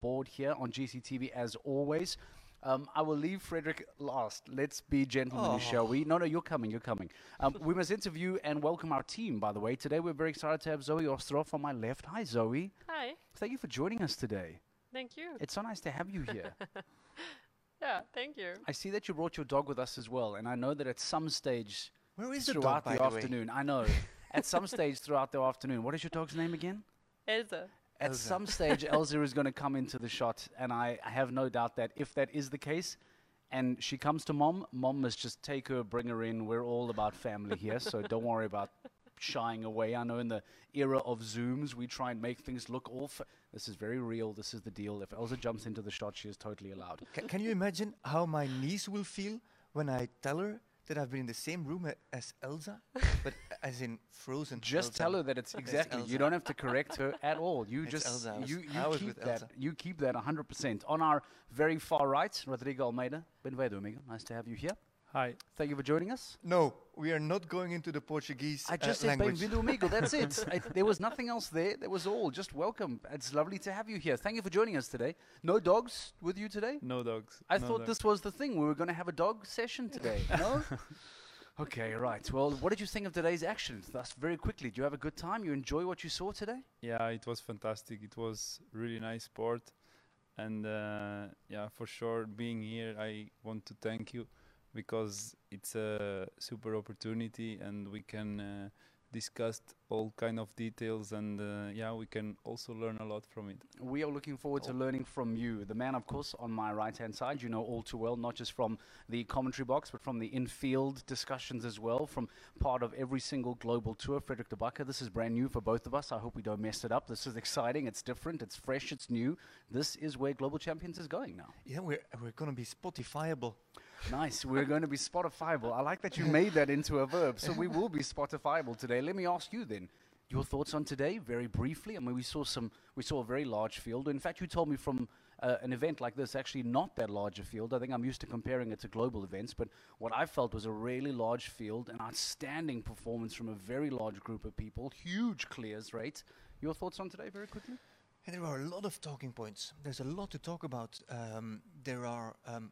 board here on GCTV as always. Um, I will leave Frederik last. Let's be gentlemen, shall we? No, no, you're coming, you're coming. Um, we must interview and welcome our team, by the way. Today we're very excited to have Zoe Osterhoff on my left. Hi, Zoe. Hi, Thank you for joining us today. thank you. It's so nice to have you here. Yeah, thank you. I see that you brought your dog with us as well, and I know that at some stage Where is the throughout dog, by the the way? afternoon, I know, at some stage throughout the afternoon, what is your dog's name again? Elsa. At some stage, Elsa is going to come into the shot, and I, I have no doubt that if that is the case, and she comes to mom, mom must just take her, bring her in. We're all about family here, so don't worry about shying away. I know in the era of Zooms, we try and make things look all. Fa- this is very real. This is the deal. If Elsa jumps into the shot, she is totally allowed. Ca- can you imagine how my niece will feel when I tell her that I've been in the same room a- as Elsa, but as in Frozen? Just Elsa. tell her that it's exactly. You don't have to correct her at all. You It's just Elsa. Was- you you keep that. Elsa. You keep that 100%. On our very far right, Rodrigo Almeida. Bem-vindo, amigo. Nice to have you here. Hi. Thank you for joining us. No, we are not going into the Portuguese I uh, just said language. bem-vindo, amigo. That's it. I, there was nothing else there. That was all. Just welcome. It's lovely to have you here. Thank you for joining us today. No dogs with you today? No dogs. I no thought dogs. this was the thing. We were going to have a dog session today. No? okay, right. Well, what did you think of today's action? That's very quickly. Do you have a good time? You enjoy what you saw today? Yeah, it was fantastic. It was really nice sport, and uh, yeah, for sure, being here, I want to thank you because it's a super opportunity, and we can uh, discuss all kind of details, and uh, yeah, we can also learn a lot from it. We are looking forward to learning from you. The man, of course, on my right hand side, you know all too well, not just from the commentary box, but from the infield discussions as well, from part of every single global tour. Frederik De Backer, this is brand new for both of us. I hope we don't mess it up. This is exciting, it's different, it's fresh, it's new. This is where Global Champions is going now. Yeah, we're we're gonna be Spotifyable. Nice. We're going to be Spotifyable. I like that you made that into a verb. So we will be Spotifyable today. Let me ask you then. Your thoughts on today, very briefly. I mean, we saw some. We saw a very large field. In fact, you told me from uh, an event like this, actually not that large a field. I think I'm used to comparing it to global events, but what I felt was a really large field, an outstanding performance from a very large group of people, huge clears rate. Your thoughts on today, very quickly. And there are a lot of talking points. There's a lot to talk about. Um, there are um,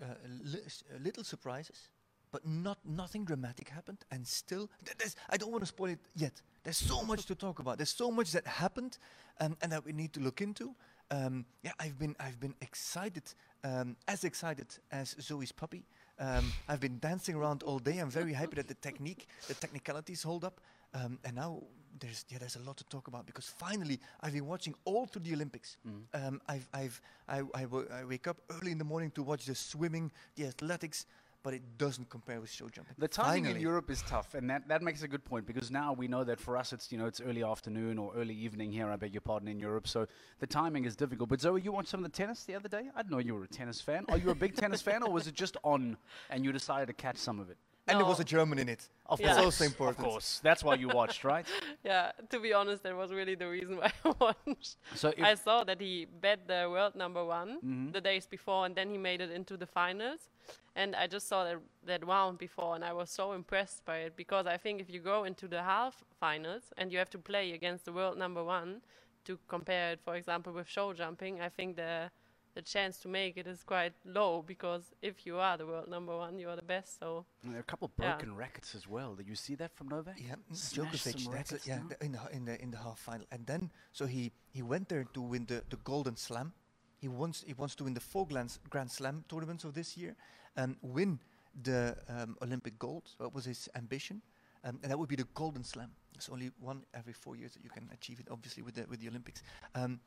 uh, li- uh, little surprises, but not nothing dramatic happened. And still, th- I don't want to spoil it yet. There's so much to talk about. There's so much that happened, um, and that we need to look into. Um, yeah, I've been I've been excited, um, as excited as Zoe's puppy. Um, I've been dancing around all day. I'm very happy that the technique, the technicalities hold up. Um, and now there's yeah, there's a lot to talk about because finally I've been watching all through the Olympics. Um, I've I've I, I, wake up early in the morning to watch the swimming, the athletics, but it doesn't compare with show jumping. The timing in Europe is tough, and that, that makes a good point because now we know that for us it's you know it's early afternoon or early evening here. I beg your pardon in Europe, so the timing is difficult. But Zoe, you watched some of the tennis the other day. I didn't know you were a tennis fan. Are you a big tennis fan, or was it just on and you decided to catch some of it? And there was a German in it. Of Yeah. Course, also important. Of course, that's why you watched, right? Yeah, to be honest, that was really the reason why I watched. So I saw that he bet the world number one mm-hmm. the days before, and then he made it into the finals. And I just saw that, that round before, and I was so impressed by it because I think if you go into the half finals and you have to play against the world number one to compare it, for example, with show jumping, I think the the chance to make it is quite low because if you are the world number one, you are the best. So there are a couple of Yeah. broken rackets as well. Did you see that from Novak? Yeah, Djokovic. That's a, yeah, no? in the in the in the half final, and then so he he went there to win the, the Golden Slam. He wants he wants to win the four Grand, Grand Slam tournaments of this year and win the um, Olympic gold. That was his ambition, um, and that would be the Golden Slam. It's only one every four years that you can achieve it. Obviously, with the with the Olympics, um,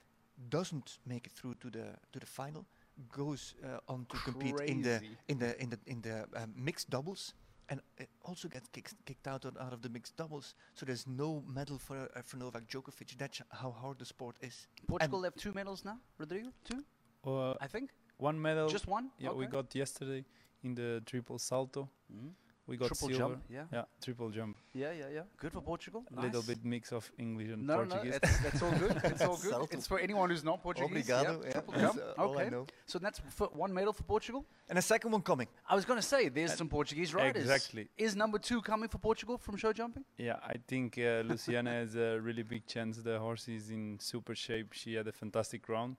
doesn't make it through to the to the final. Goes uh, on to compete in the in the in the in the um, mixed doubles and it also gets kicked, kicked out on, out of the mixed doubles. So there's no medal for uh, for Novak Djokovic. That's how hard the sport is. Portugal have two medals now. Rodrigo, two, Uh, I think. one medal. Just one. Yeah, we got yesterday in the triple salto. Mhm. We got Triple silver. jump. Yeah. Yeah, triple jump. Yeah, yeah, yeah. Good for Portugal. A little bit mix of English and No, no, Portuguese. it's, that's all good. It's all good. Salto. It's for anyone who's not Portuguese. Obrigado. Yeah, yeah, triple jump. uh, all I okay. know. So that's for one medal for Portugal. And a second one coming. I was going to say, there's some Portuguese riders. Exactly. Is number two coming for Portugal from show jumping? Yeah, I think uh, Luciana has a really big chance. The horse is in super shape. She had a fantastic round.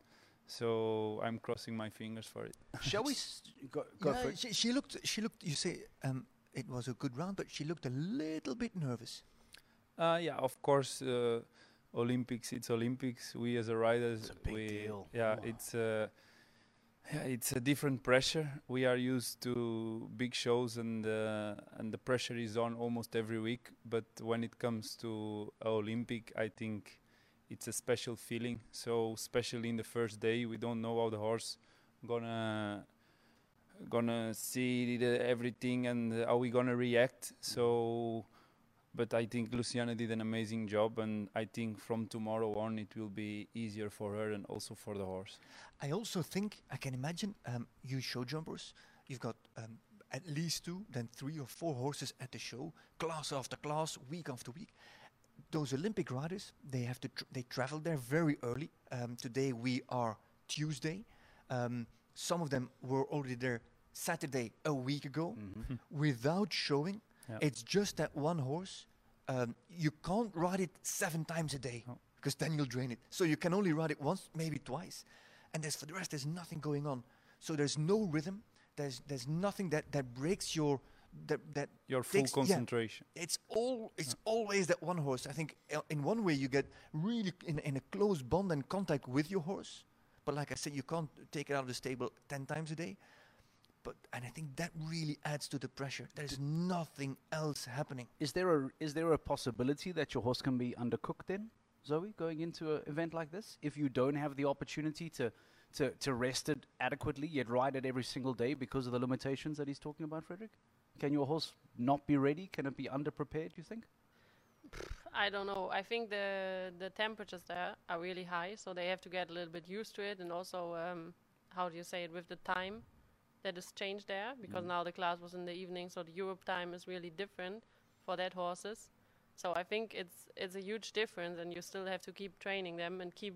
So I'm crossing my fingers for it. Shall we go, go Yeah, for it? she, she looked. She looked. You say um, it was a good round, but she looked a little bit nervous. Uh, yeah, of course, uh, Olympics. It's Olympics. We as a riders, It's a big we deal. yeah, Wow. it's uh, yeah, it's a different pressure. We are used to big shows, and uh, and the pressure is on almost every week. But when it comes to Olympic, I think it's a special feeling. So especially in the first day, we don't know how the horse gonna gonna see the, everything and how we gonna react. So but I think Luciana did an amazing job, and I think from tomorrow on it will be easier for her and also for the horse. I also think I can imagine um, you show jumpers. You've got um, at least two, then three or four horses at the show, class after class, week after week. Those Olympic riders, they have to tr- they travel there very early. Um, today we are Tuesday. Some of them were already there Saturday a week ago Mhm. without showing. Yeah. It's just that one horse. Um, you can't ride it seven times a day No. because then you'll drain it. So you can only ride it once, maybe twice, and there's for the rest there's nothing going on. So there's no rhythm. There's there's nothing that that breaks your that that Your full Takes- yeah. concentration. it's all it's always that one horse. I think uh, in one way you get really in, in a close bond and contact with your horse, but like I said, you can't take it out of the stable ten times a day. But and I think that really adds to the pressure. There's nothing else happening. Is there a is there a possibility that your horse can be undercooked then, Zoe, going into an event like this? If you don't have the opportunity to, to, to rest it adequately, yet ride it every single day because of the limitations that he's talking about, Frederik? Can your horse not be ready? Can it be underprepared, you think? I don't know. I think the the temperatures there are really high, so they have to get a little bit used to it, and also um, how do you say it with the time that is changed there because Mm. now the class was in the evening, so the Europe time is really different for that horses. So I think it's it's a huge difference, and you still have to keep training them and keep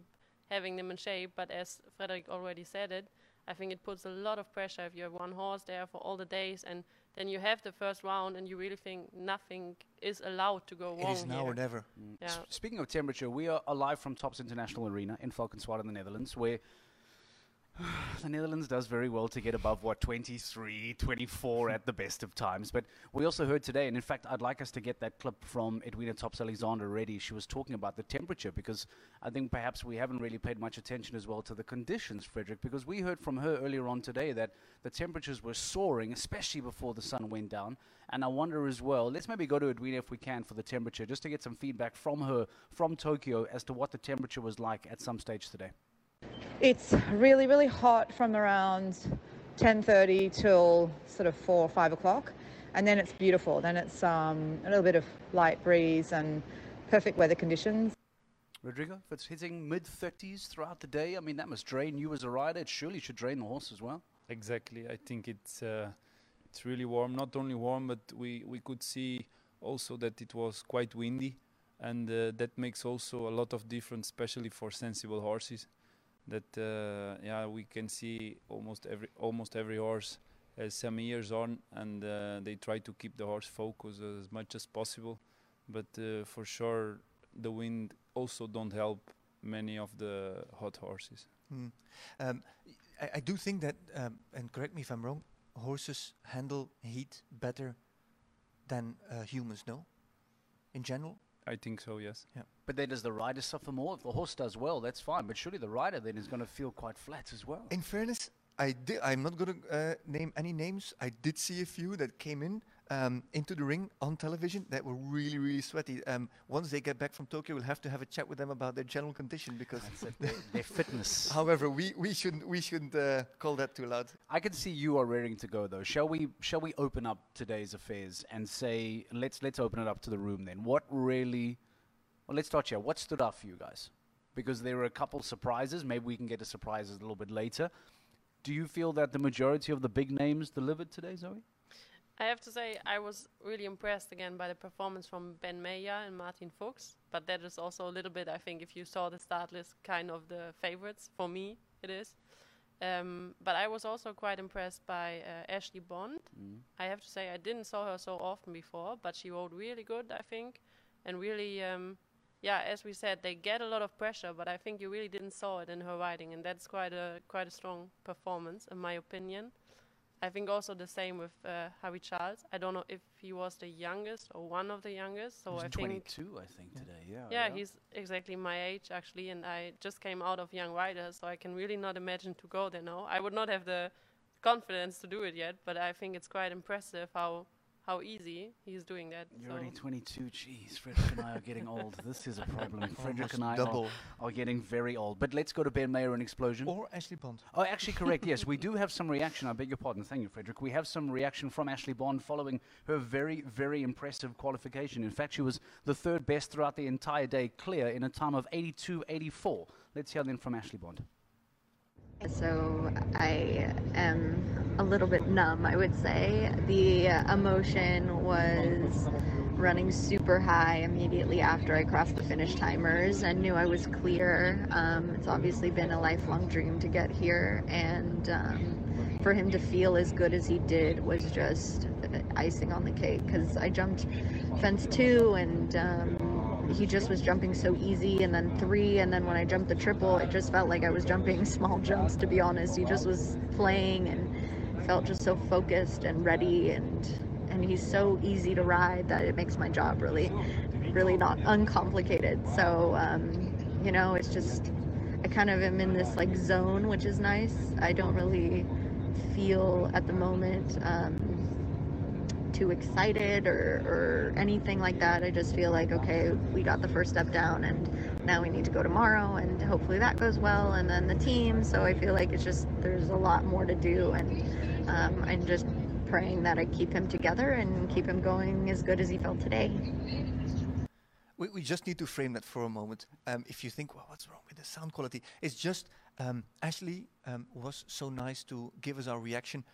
having them in shape. But as Frederik already said it, I think it puts a lot of pressure if you have one horse there for all the days, and then you have the first round, and you really think nothing is allowed to go wrong it is now here. or never. Mm. Yeah. S- speaking of temperature, we are alive from Tops International Arena in Valkenswaard in the Netherlands, where the Netherlands does very well to get above what 23, 24 at the best of times. But we also heard today, and in fact, I'd like us to get that clip from Edwina Tops Alexander ready. She was talking about the temperature because I think perhaps we haven't really paid much attention as well to the conditions, Frederik, because we heard from her earlier on today that the temperatures were soaring, especially before the sun went down. And I wonder as well, let's maybe go to Edwina if we can for the temperature, just to get some feedback from her from Tokyo as to what the temperature was like at some stage today. It's really, really hot from around 10:30 till sort of four or five o'clock, and then it's beautiful. Then it's um, a little bit of light breeze and perfect weather conditions. Rodrigo, if it's hitting mid 30s throughout the day, I mean, that must drain you as a rider. It surely should drain the horse as well. Exactly. I think it's uh, it's really warm. Not only warm, but we we could see also that it was quite windy, and uh, that makes also a lot of difference, especially for sensible horses. That uh, yeah, we can see almost every almost every horse has some ears on, and uh, they try to keep the horse focused as much as possible. But uh, for sure, the wind also don't help many of the hot horses. Mm. Um, I, I do think that, um, and correct me if I'm wrong, horses handle heat better than uh, humans. No, in general. I think so. Yes. Yeah. But then does the rider suffer more? If the horse does well, that's fine. But surely the rider then is going to feel quite flat as well. In fairness, I did. I'm not going to uh, name any names. I did see a few that came in um, into the ring on television that were really, really sweaty. Um, once they get back from Tokyo, we'll have to have a chat with them about their general condition because. Their, their fitness. However, we, we shouldn't we shouldn't uh, call that too loud. I can see you are raring to go though. Shall we shall we open up today's affairs and say let's let's open it up to the room then. What really well let's start here. What stood out for you guys? Because there were a couple surprises. Maybe we can get to surprises a little bit later. Do you feel that the majority of the big names delivered today, Zoe? I have to say, I was really impressed again by the performance from Ben Maher and Martin Fuchs. But that is also a little bit, I think, if you saw the start list, kind of the favorites. For me, it is. Um, but I was also quite impressed by uh, Ashlee Bond. Mm. I have to say, I didn't saw her so often before, but she rode really good, I think. And really, um, yeah, as we said, they get a lot of pressure, but I think you really didn't saw it in her riding. And that's quite a, quite a strong performance, in my opinion. I think also the same with uh, Harry Charles. I don't know if he was the youngest or one of the youngest. So He was I think 22, I think, today. Yeah. yeah, he's exactly my age actually, and I just came out of Young Riders, so I can really not imagine to go there now. I would not have the confidence to do it yet, but I think it's quite impressive how how easy he's doing that. You're so already 22. Jeez, Frederik and I are getting old. This is a problem. Frederik and I are, are getting very old. But let's go to Ben Maher and Explosion. Or Ashlee Bond. Oh, actually, correct. Yes, we do have some reaction. I beg your pardon. Thank you, Frederik. We have some reaction from Ashlee Bond following her very, very impressive qualification. In fact, she was the third best throughout the entire day, clear in a time of 82.84. Let's hear then from Ashlee Bond. So I am a little bit numb, I would say. The emotion was running super high immediately after I crossed the finish timers and knew I was clear. Um, it's obviously been a lifelong dream to get here, and um, for him to feel as good as he did was just icing on the cake because I jumped fence two and. Um, he just was jumping so easy and then three and then when i jumped the triple it just felt like i was jumping small jumps to be honest. He just was playing and felt just so focused and ready and and he's so easy to ride that it makes my job really really not uncomplicated. So um, you know it's just i kind of am in this like zone which is nice. I don't really feel at the moment um, too excited or, or anything like that. I just feel like, okay, we got the first step down and now we need to go tomorrow and hopefully that goes well. And then the team. So I feel like it's just, there's a lot more to do. And um, I'm just praying that I keep him together and keep him going as good as he felt today. We, we just need to frame that for a moment. Um, if you think, well, what's wrong with the sound quality? It's just um, Ashlee um, was so nice to give us our reaction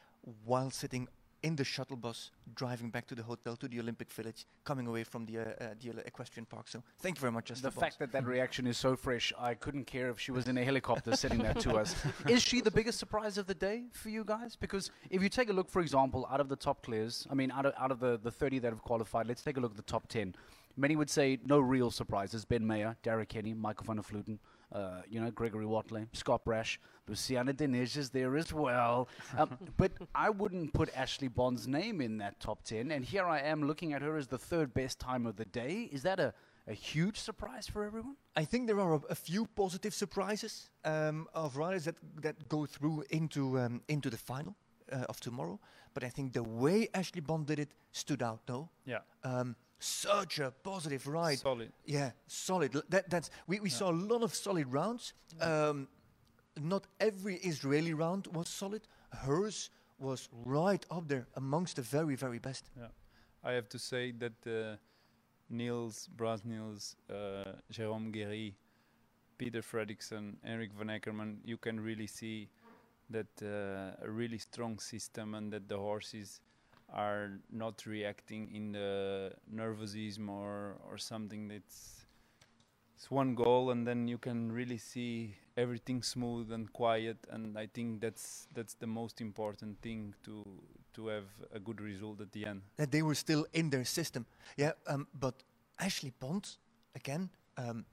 while sitting in the shuttle bus driving back to the hotel to the Olympic Village, coming away from the uh, uh, the equestrian park. So thank you very much. Justin. The fact that that reaction is so fresh, I couldn't care if she was in a helicopter sitting there to us. Is she the biggest surprise of the day for you guys? Because if you take a look, for example, out of the top clears, I mean, out of, out of the, the 30 that have qualified, let's take a look at the top 10. Many would say no real surprises. Ben Maher, Darragh Kenny, Maikel van der Vleuten, uh, you know, Gregory Wathelet, Scott Brash, Luciana Diniz is there as well. Um, but I wouldn't put Ashlee Bond's name in that top 10. And here I am looking at her as the third best time of the day. Is that a, a huge surprise for everyone? I think there are a, a few positive surprises um, of riders that, that go through into um, into the final uh, of tomorrow. But I think the way Ashlee Bond did it stood out. No, Yeah, um, such a positive ride. solid. Yeah, solid. That, that's we, we saw a lot of solid rounds. Um, not every Israeli round was solid. Hers was right up there amongst the very, very best. Yeah, I have to say that uh, Niels, Bruynseels, uh, Jérôme Guéry, Peder Fredricson, Henrik von Eckermann, you can really see that uh, a really strong system and that the horses are not reacting in the nervosism or, or something that's it's one goal and then you can really see everything smooth and quiet and I think that's that's the most important thing to to have a good result at the end. That they were still in their system. Yeah, um, but Ashlee Bond, again, um,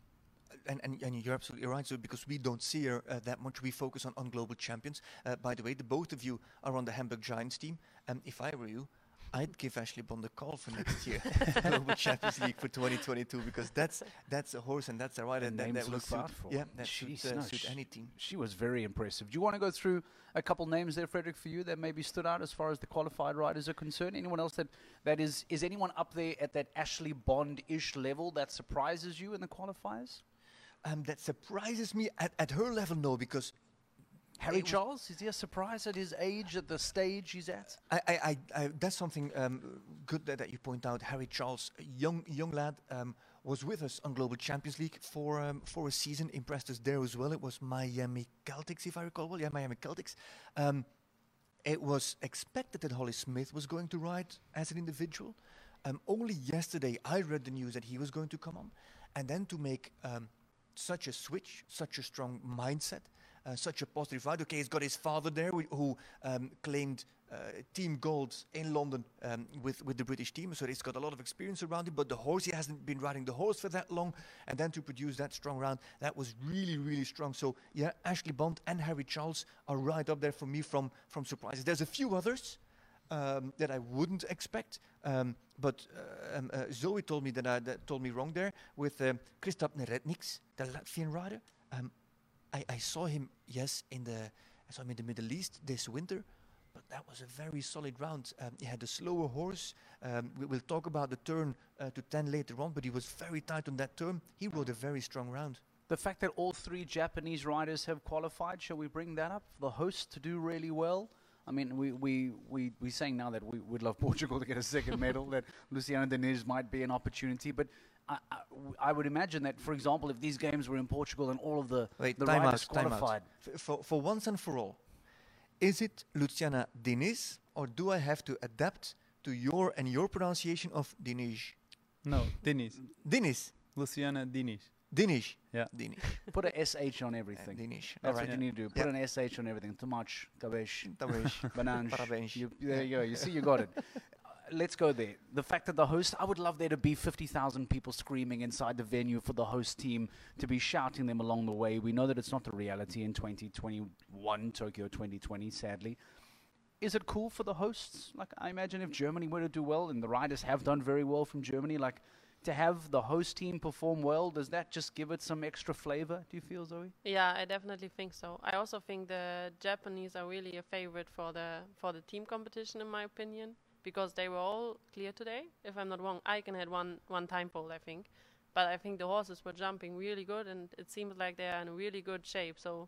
and, and, and you're absolutely right. So because we don't see her uh, that much, we focus on, on global champions. Uh, by the way, the both of you are on the Hamburg Giants team. And if I were you, I'd give Ashlee Bond a call for next year, Global Champions League for 2022, because that's that's a horse and that's a rider And that, that will suit, yeah, that Jeez, suit, uh, no, suit any team. She was very impressive. Do you want to go through a couple names there, Frederik, for you that maybe stood out as far as the qualified riders are concerned? Anyone else that, that is, is anyone up there at that Ashlee Bond-ish level that surprises you in the qualifiers? Um, that surprises me at, at her level, no, because Harry Charles, is he a surprise at his age, at the stage he's at? I, I, I, that's something um, good that, that you point out. Harry Charles, a young young lad, um, was with us on Global Champions League for um, for a season. Impressed us there as well. It was Miami Celtics, if I recall well. Yeah, Miami Celtics. Um, it was expected that Holly Smith was going to ride as an individual. Um, only yesterday I read the news that he was going to come on, and then to make um, such a switch, such a strong mindset, uh, such a positive ride. Okay, he's got his father there who, who um, claimed uh, team gold in London um, with with the British team, so he's got a lot of experience around him. But the horse, he hasn't been riding the horse for that long, and then to produce that strong round, that was really really strong. So yeah, Ashlee Bond and Harry Charles are right up there for me from from surprises. There's a few others. Um, that I wouldn't expect, um, but uh, um, uh, Zoe told me that I that told me wrong there with um, Kristaps Neretnieks, the Latvian rider. Um, I, I saw him, yes, in the I saw him in the Middle East this winter, but that was a very solid round. Um, he had a slower horse. Um, we will talk about the turn uh, to 10 later on, but he was very tight on that turn. He rode a very strong round. The fact that all three Japanese riders have qualified, shall we bring that up? The hosts to do really well. I mean, we we we we're saying now that we would love Portugal to get a second medal. That Luciano Diniz might be an opportunity, but I, I, I would imagine that, for example, if these games were in Portugal and all of the Wait, the riders out, qualified, for, for once and for all, is it Luciana Diniz, or do I have to adapt to your and your pronunciation of Diniz? No, Diniz. Diniz. Luciana Diniz. Diniz. Yeah. Diniz. put an sh on everything. Diniz. That's Alright. what you need to do. Put Yeah. an sh on everything. Tomac, cabeche, Talvez. banange. Parabéns. You, there you go. You see, you got it. Uh, Let's go there. The fact that the host, I would love there to be 50,000 people screaming inside the venue for the host team to be shouting them along the way. We know that it's not the reality in 2021, Tokyo 2020, sadly. Is it cool for the hosts? Like, I imagine if Germany were to do well, and the riders have done very well from Germany, like, to have the host team perform well, does that just give it some extra flavor, do you feel, Zoe? Yeah, I definitely think so. I also think the Japanese are really a favorite for the for the team competition, in my opinion, because they were all clear today. If I'm not wrong, Eiken had one one time pole, I think, but I think the horses were jumping really good, and it seems like they are in really good shape. So,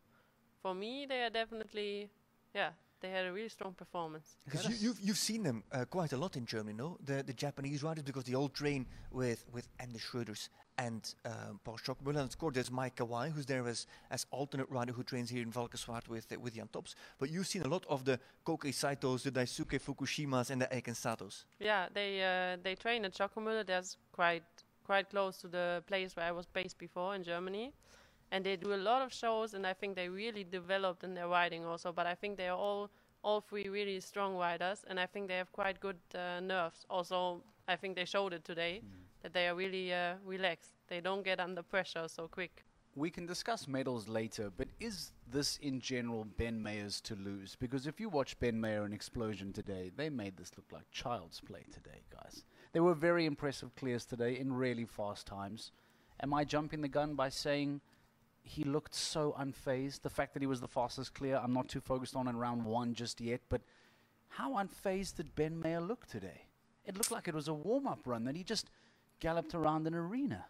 for me, they are definitely, yeah, they had a really strong performance. Because you, you've you've seen them uh, quite a lot in Germany, no? The the Japanese riders because the old train with with Andy Schroeders and um, Paul Schockemöhle, and of course there's Mike Kawai who's there as as alternate rider who trains here in Valkenswaard with uh, with Jan Tops. But you've seen a lot of the Koki Saitos, the Daisuke Fukushimas, and the Eiken Satos. Yeah, they uh, they train at Schockemöhle. That's quite quite close to the place where I was based before in Germany, and they do a lot of shows. And I think they really developed in their riding also. But I think they are all all three really strong riders, and I think they have quite good uh, nerves. Also, I think they showed it today that they are really uh, relaxed. They don't get under pressure so quick. We can discuss medals later, but is this in general Ben Maher's to lose? Because if you watch Ben Maher and Explosion today, they made this look like child's play today, guys. They were very impressive clears today in really fast times. Am I jumping the gun by saying he looked so unfazed? The fact that he was the fastest clear, I'm not too focused on in round one just yet, but how unfazed did Ben Maher look today? It looked like it was a warm up run that he just galloped around an arena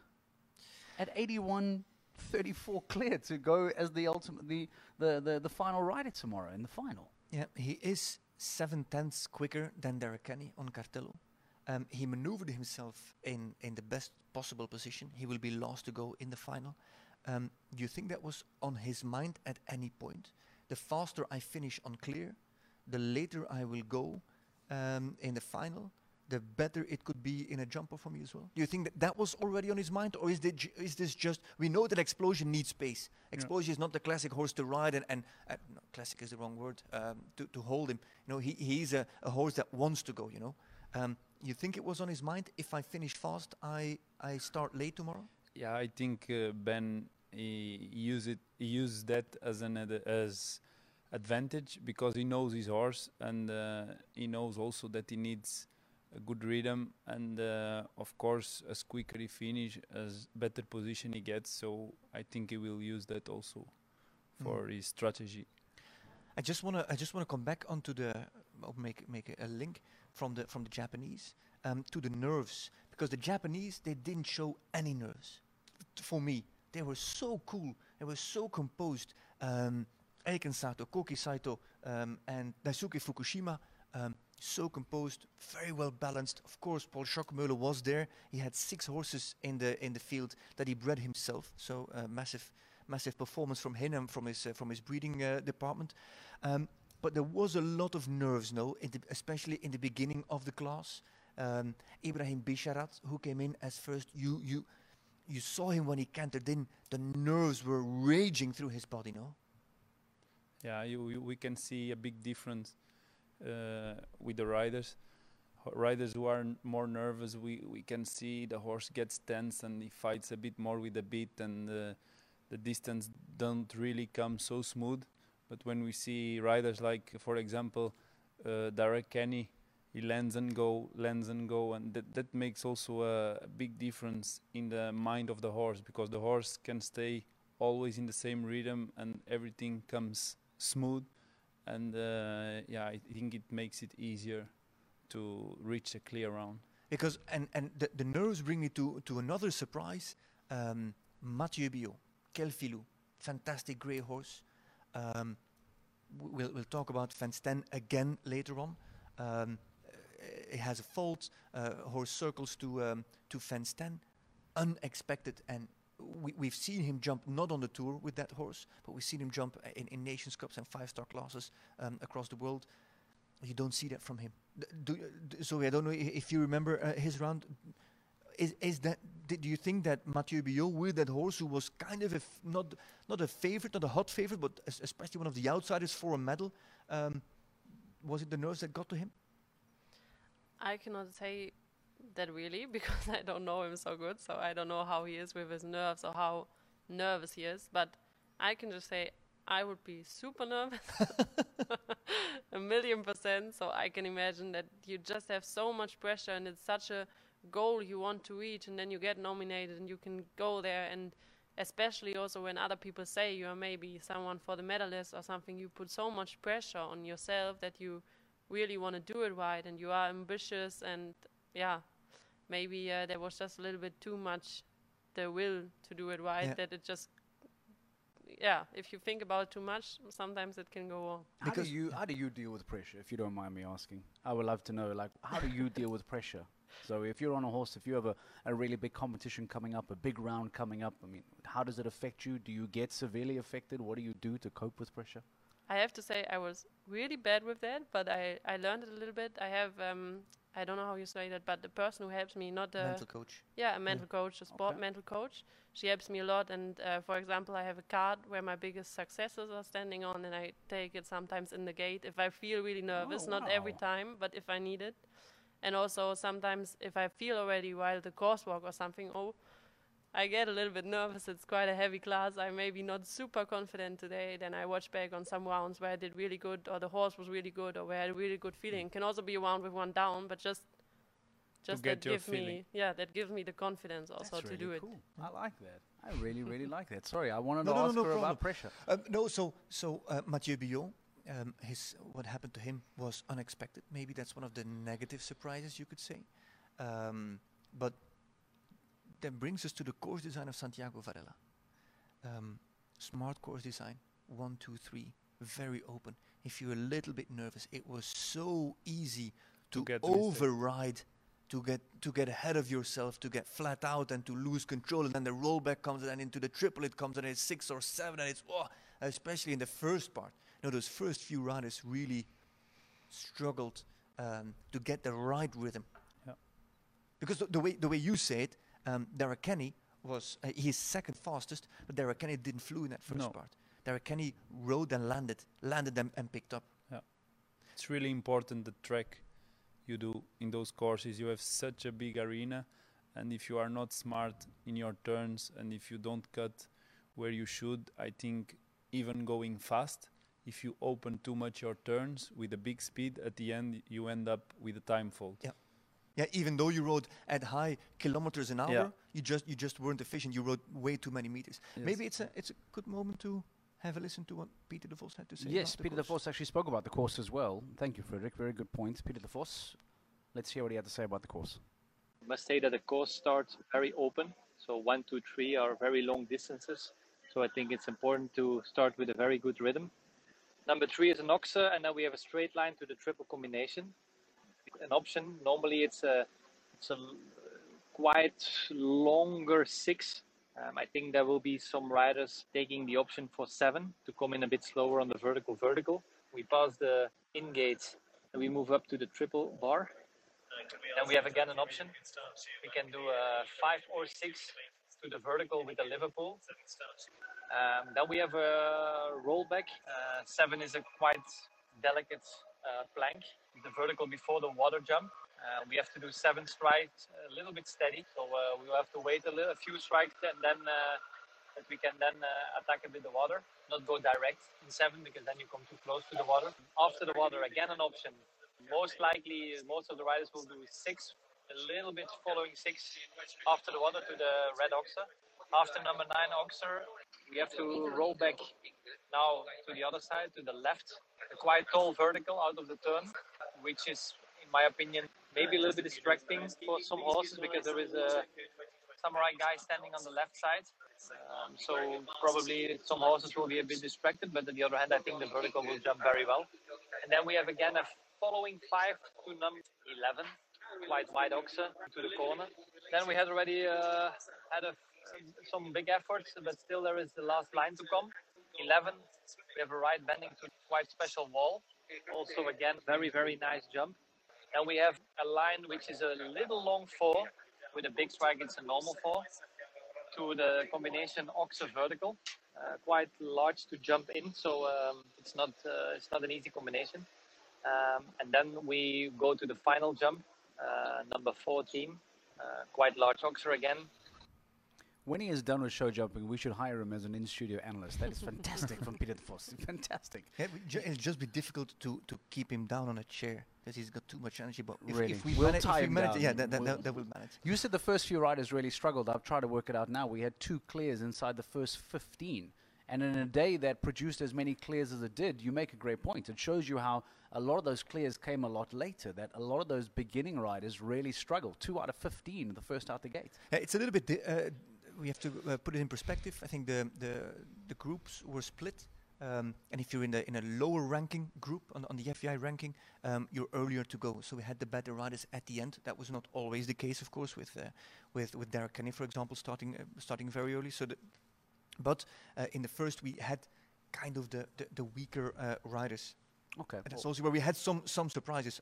at 81 34 clear to go as the ultimate the, the, the, the final rider tomorrow in the final. Yeah, he is seven tenths quicker than Darragh Kenny on Cartello. Um, he maneuvered himself in, in the best possible position. He will be last to go in the final. Um, do you think that was on his mind at any point? The faster I finish on clear, the later I will go um, in the final, the better it could be in a jumper for me as well. Do you think that that was already on his mind, or is, this is this just we know that explosion needs space? Explosion is not the classic horse to ride, and, and uh, no, classic is the wrong word um, to to hold him. You know, he he's a, a horse that wants to go. You know, um, you think it was on his mind? If I finish fast, I I start late tomorrow. Yeah, I think uh, Ben he use it he used that as an ad- as advantage because he knows his horse and uh, he knows also that he needs a good rhythm and uh, of course as quicker he finish as better position he gets. So I think he will use that also for his strategy. I just want to I just want to come back onto the make make a, a link from the from the Japanese um, to the nerves because the Japanese they didn't show any nerves for me they were so cool. They were so composed. Um, Eiken Sato Koki Saito um, and Daisuke Fukushima um, so composed very well balanced. Of course Paul Schockemöhle was there. He had six horses in the in the field that he bred himself. So uh, massive massive performance from him and from his uh, from his breeding uh, department. Um, but there was a lot of nerves, no, in the, especially in the beginning of the class. Um, Ibrahim Bisharat, who came in as first, you you you saw him when he cantered in. The nerves were raging through his body, no. Yeah, you, you, we can see a big difference uh, with the riders. Riders who are more nervous, we, we can see the horse gets tense and he fights a bit more with the bit, and uh, the distance don't really come so smooth. But when we see riders like, for example, uh, Darragh Kenny, he lands and go, lands and go, and that, that makes also a, big difference in the mind of the horse because the horse can stay always in the same rhythm and everything comes smooth and uh, yeah i think it makes it easier to reach a clear round Because and and the, the nerves bring me to to another surprise. Um, Mathieu Billot, quel filou, fantastic grey horse. Um, we'll we'll talk about Van again later on. Um, it has a fault. Uh, horse circles to um, to Van Sten, unexpected, and we we've seen him jump not on the tour with that horse, but we've seen him jump in, in Nations Cups and five star classes um, across the world. You don't see that from him. Do, d- so I don't know if you remember uh, his round. Is is that? Did do you think that Mathieu Billot with that horse, who was kind of a f- not not a favorite, not a hot favorite, but especially one of the outsiders for a medal, um, was it the nerves that got to him? I cannot say that really because I don't know him so good, so I don't know how he is with his nerves or how nervous he is. But I can just say I would be super nervous, a million percent. So I can imagine that you just have so much pressure and it's such a goal you want to reach, and then you get nominated and you can go there and. Especially also when other people say you are maybe someone for the medalist or something, you put so much pressure on yourself that you really want to do it right and you are ambitious and yeah maybe uh, there was just a little bit too much the will to do it right Yeah. that it just yeah if you think about it too much sometimes it can go wrong How do Because- you how do you deal with pressure? If you don't mind me asking, I would love to know. Like, how do you deal with pressure? So, if you're on a horse, if you have a, a really big competition coming up, a big round coming up, I mean, how does it affect you? Do you get severely affected? What do you do to cope with pressure? I have to say i was really bad with that but i i learned it a little bit i have um i don't know how you say that but the person who helps me not the Mental coach. Yeah, a mental coach, a sport Okay. mental coach. She helps me a lot. And uh, for example, I have a card where my biggest successes are standing on, and I take it sometimes in the gate if I feel really nervous. Oh, Not every time, but if I need it. And also sometimes if I feel already while the course walk or something, oh, I get a little bit nervous. It's quite a heavy class. I'm maybe not super confident today. Then I watch back on some rounds where I did really good, or the horse was really good, or where I had a really good feeling. Can also be a round with one down, but just just get that your give me yeah that gives me the confidence also That's to do really it. I like that. I really, really like that. Sorry, I wanted No, to no, no, ask no her problem. about pressure. Um, no, so so uh, Mathieu Billot, um, his what happened to him was unexpected. Maybe that's one of the negative surprises you could say. Um, but that brings us to the course design of Santiago Varela. Um, smart course design, one, two, three, very open. If you're a little bit nervous, it was so easy To to, get override, to get to get ahead of yourself, to get flat out and to lose control, and then the rollback comes, and then into the triple it comes, and it's six or seven, and it's oh, especially in the first part. You know, those first few riders really struggled um, to get the right rhythm. Yeah. Because the, the way the way you say it, um, Darragh Kenny was uh, he's second fastest, but Darragh Kenny didn't flew in that first No. part. Darragh Kenny rode and landed, landed and, and picked up. Yeah, it's really important the track you do in those courses you have such a big arena and if you are not smart in your turns and if you don't cut where you should i think even going fast if you open too much your turns with a big speed at the end you end up with a time fault Yeah. Yeah, even though you rode at high kilometers an hour, Yeah. you just you just weren't efficient. You rode way too many meters. Yes. Maybe it's a it's a good moment to have a listen to what Peter de Vos had to say. Yes, about the Peter de course. Vos actually spoke about the course as well. Thank you, Frederik. Very good point. Peter de Vos, let's hear what he had to say about the course. I must say that the course starts very open. So one, two, three are very long distances. So I think it's important to start with a very good rhythm. Number three is an oxer, and then we have a straight line to the triple combination. An option. Normally it's a it's a quite longer six Um, I think there will be some riders taking the option for seven to come in a bit slower on the vertical vertical. We pass the in gate and we move up to the triple bar. Then we have again an option. We can do a five or six to the vertical with the Liverpool. Um, then we have a rollback. Uh, seven is a quite delicate plank, the vertical before the water jump. Uh, we have to do seven strikes, a little bit steady. So uh, we will have to wait a, little, a few strikes and then uh, that we can then uh, attack it with the water, not go direct in seven because then you come too close to the water. After the water, again an option. Most likely, most of the riders will do six, a little bit following six after the water to the red oxer. After number nine oxer, we have to roll back now to the other side, to the left, a quite tall vertical out of the turn, which is, in my opinion, maybe a little bit distracting for some horses because there is a samurai guy standing on the left side. Um, so probably some horses will be a bit distracted, but on the other hand, I think the vertical will jump very well. And then we have again a following five to number 11, quite wide oxer to the corner. Then we had already uh, had a, some big efforts, but still there is the last line to come. 11, we have a right bending to quite special wall. Also again, very, very nice jump. Then we have a line which is a little long four. With a big strike, it's a normal four. To the combination oxer vertical, uh, quite large to jump in, so um, it's not uh, it's not an easy combination. Um, and then we go to the final jump, uh, number 14, uh, quite large oxer again. When he is done with show jumping, we should hire him as an in-studio analyst. That is fantastic from Peter de Fantastic. Yeah, ju- it'll just be difficult to, to keep him down on a chair because he's got too much energy. But if, Really? if we We'll manage, tie if we him manage down. yeah, that, that, We'll- that, will manage. You said the first few riders really struggled. I've tried to work it out now. We had two clears inside the first 15. And in a day that produced as many clears as it did, you make a great point. It shows you how a lot of those clears came a lot later, that a lot of those beginning riders really struggled. Two out of 15, the first out the gate. It's a little bit. Di- uh, we have to uh, put it in perspective. I think the the, the groups were split. Um, and if you're in the in a lower ranking group on, on the FEI ranking, um, you're earlier to go. So we had the better riders at the end. That was not always the case, of course, with uh, with with Darragh Kenny, for example, starting uh, starting very early. So, the but uh, in the first we had kind of the the, the weaker uh, riders. Okay. And that's well, also where we had some some surprises,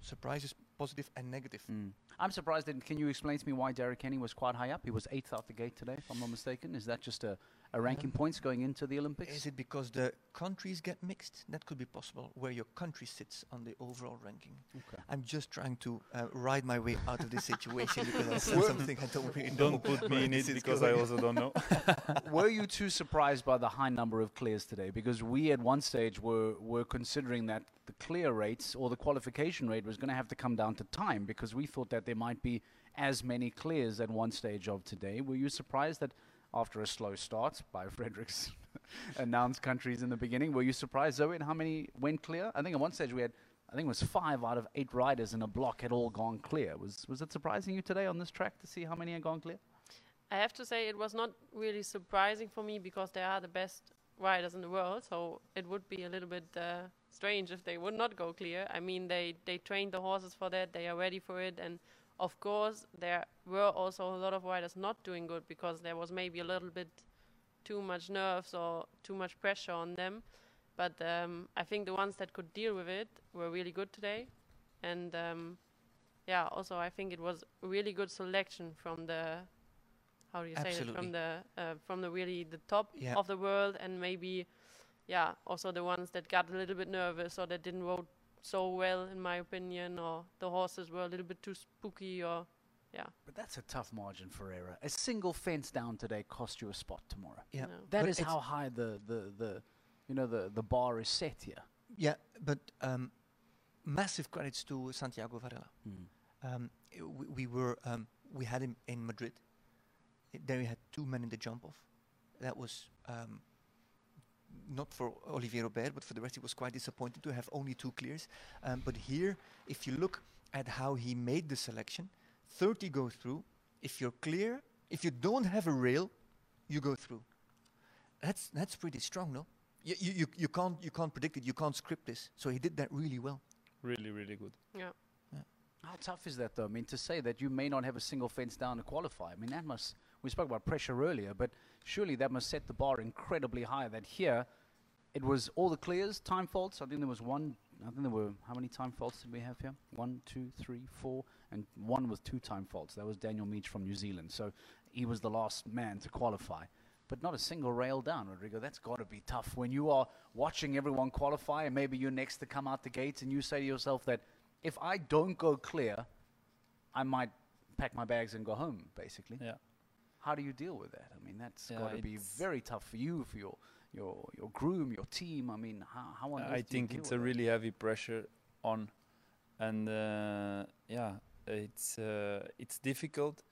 surprises, positive and negative. mm. I'm surprised. That, can you explain to me why Darragh Kenny was quite high up? He was eighth out the gate today, if I'm not mistaken. Is that just a, a ranking points going into the Olympics? Is it because the countries get mixed? That could be possible, where your country sits on the overall ranking. Okay. I'm just trying to uh, ride my way out of this situation because I said something I don't really know. Don't put me in this it is because I also don't know. were you too surprised by the high number of clears today? Because we at one stage were, were considering that the clear rates or the qualification rate was going to have to come down to time because we thought that there might be as many clears at one stage of today. Were you surprised that after a slow start by Frederiks announced countries in the beginning, were you surprised, Zoe, at how many went clear? I think at one stage we had, I think it was five out of eight riders in a block had all gone clear. Was, was it surprising you today on this track to see how many had gone clear? I have to say it was not really surprising for me because they are the best riders in the world. So it would be a little bit uh, strange if they would not go clear. I mean, they they trained the horses for that. They are ready for it, and of course there were also a lot of riders not doing good because there was maybe a little bit too much nerves or too much pressure on them. But um, I think the ones that could deal with it were really good today, and um, yeah, also I think it was really good selection from the how do you say it from the uh, from the really the top Yeah. of the world and maybe yeah also the ones that got a little bit nervous or that didn't rode so well in my opinion or the horses were a little bit too spooky or yeah But that's a tough margin for error. A single fence down today cost you a spot tomorrow. Yeah, No. That But is how high the, the, the you know the, the bar is set here. Yeah, but um, massive credits to Santiago Varela. Um, we, we were um, we had him in Madrid. I- There we had two men in the jump off. That was um, not for Olivier Robert, but for the rest, he was quite disappointed to have only two clears. Um, but here, if you look at how he made the selection, 30 go through. If you're clear, if you don't have a rail, you go through. That's that's pretty strong, no? You, you, you, you can't you can't predict it. You can't script this. So he did that really well. really, really good. yeah How tough is that though? I mean, to say that you may not have a single fence down to qualify. I mean, that must we spoke about pressure earlier, but surely that must set the bar incredibly high. That here, it was all the clears, time faults. I think there was one. I think there were how many time faults did we have here? One, two, three, four, and one with two time faults. That was Daniel Meech from New Zealand. So he was the last man to qualify. But not a single rail down, Rodrigo. That's got to be tough when you are watching everyone qualify, and maybe you're next to come out the gates, and you say to yourself that if I don't go clear, I might pack my bags and go home, basically. Yeah. How do you deal with that? I mean, that's Yeah, got to be very tough for you, for your your your groom, your team. I mean, how how on I earth do you think it's a that? really heavy pressure on, and uh, yeah, it's uh, it's difficult,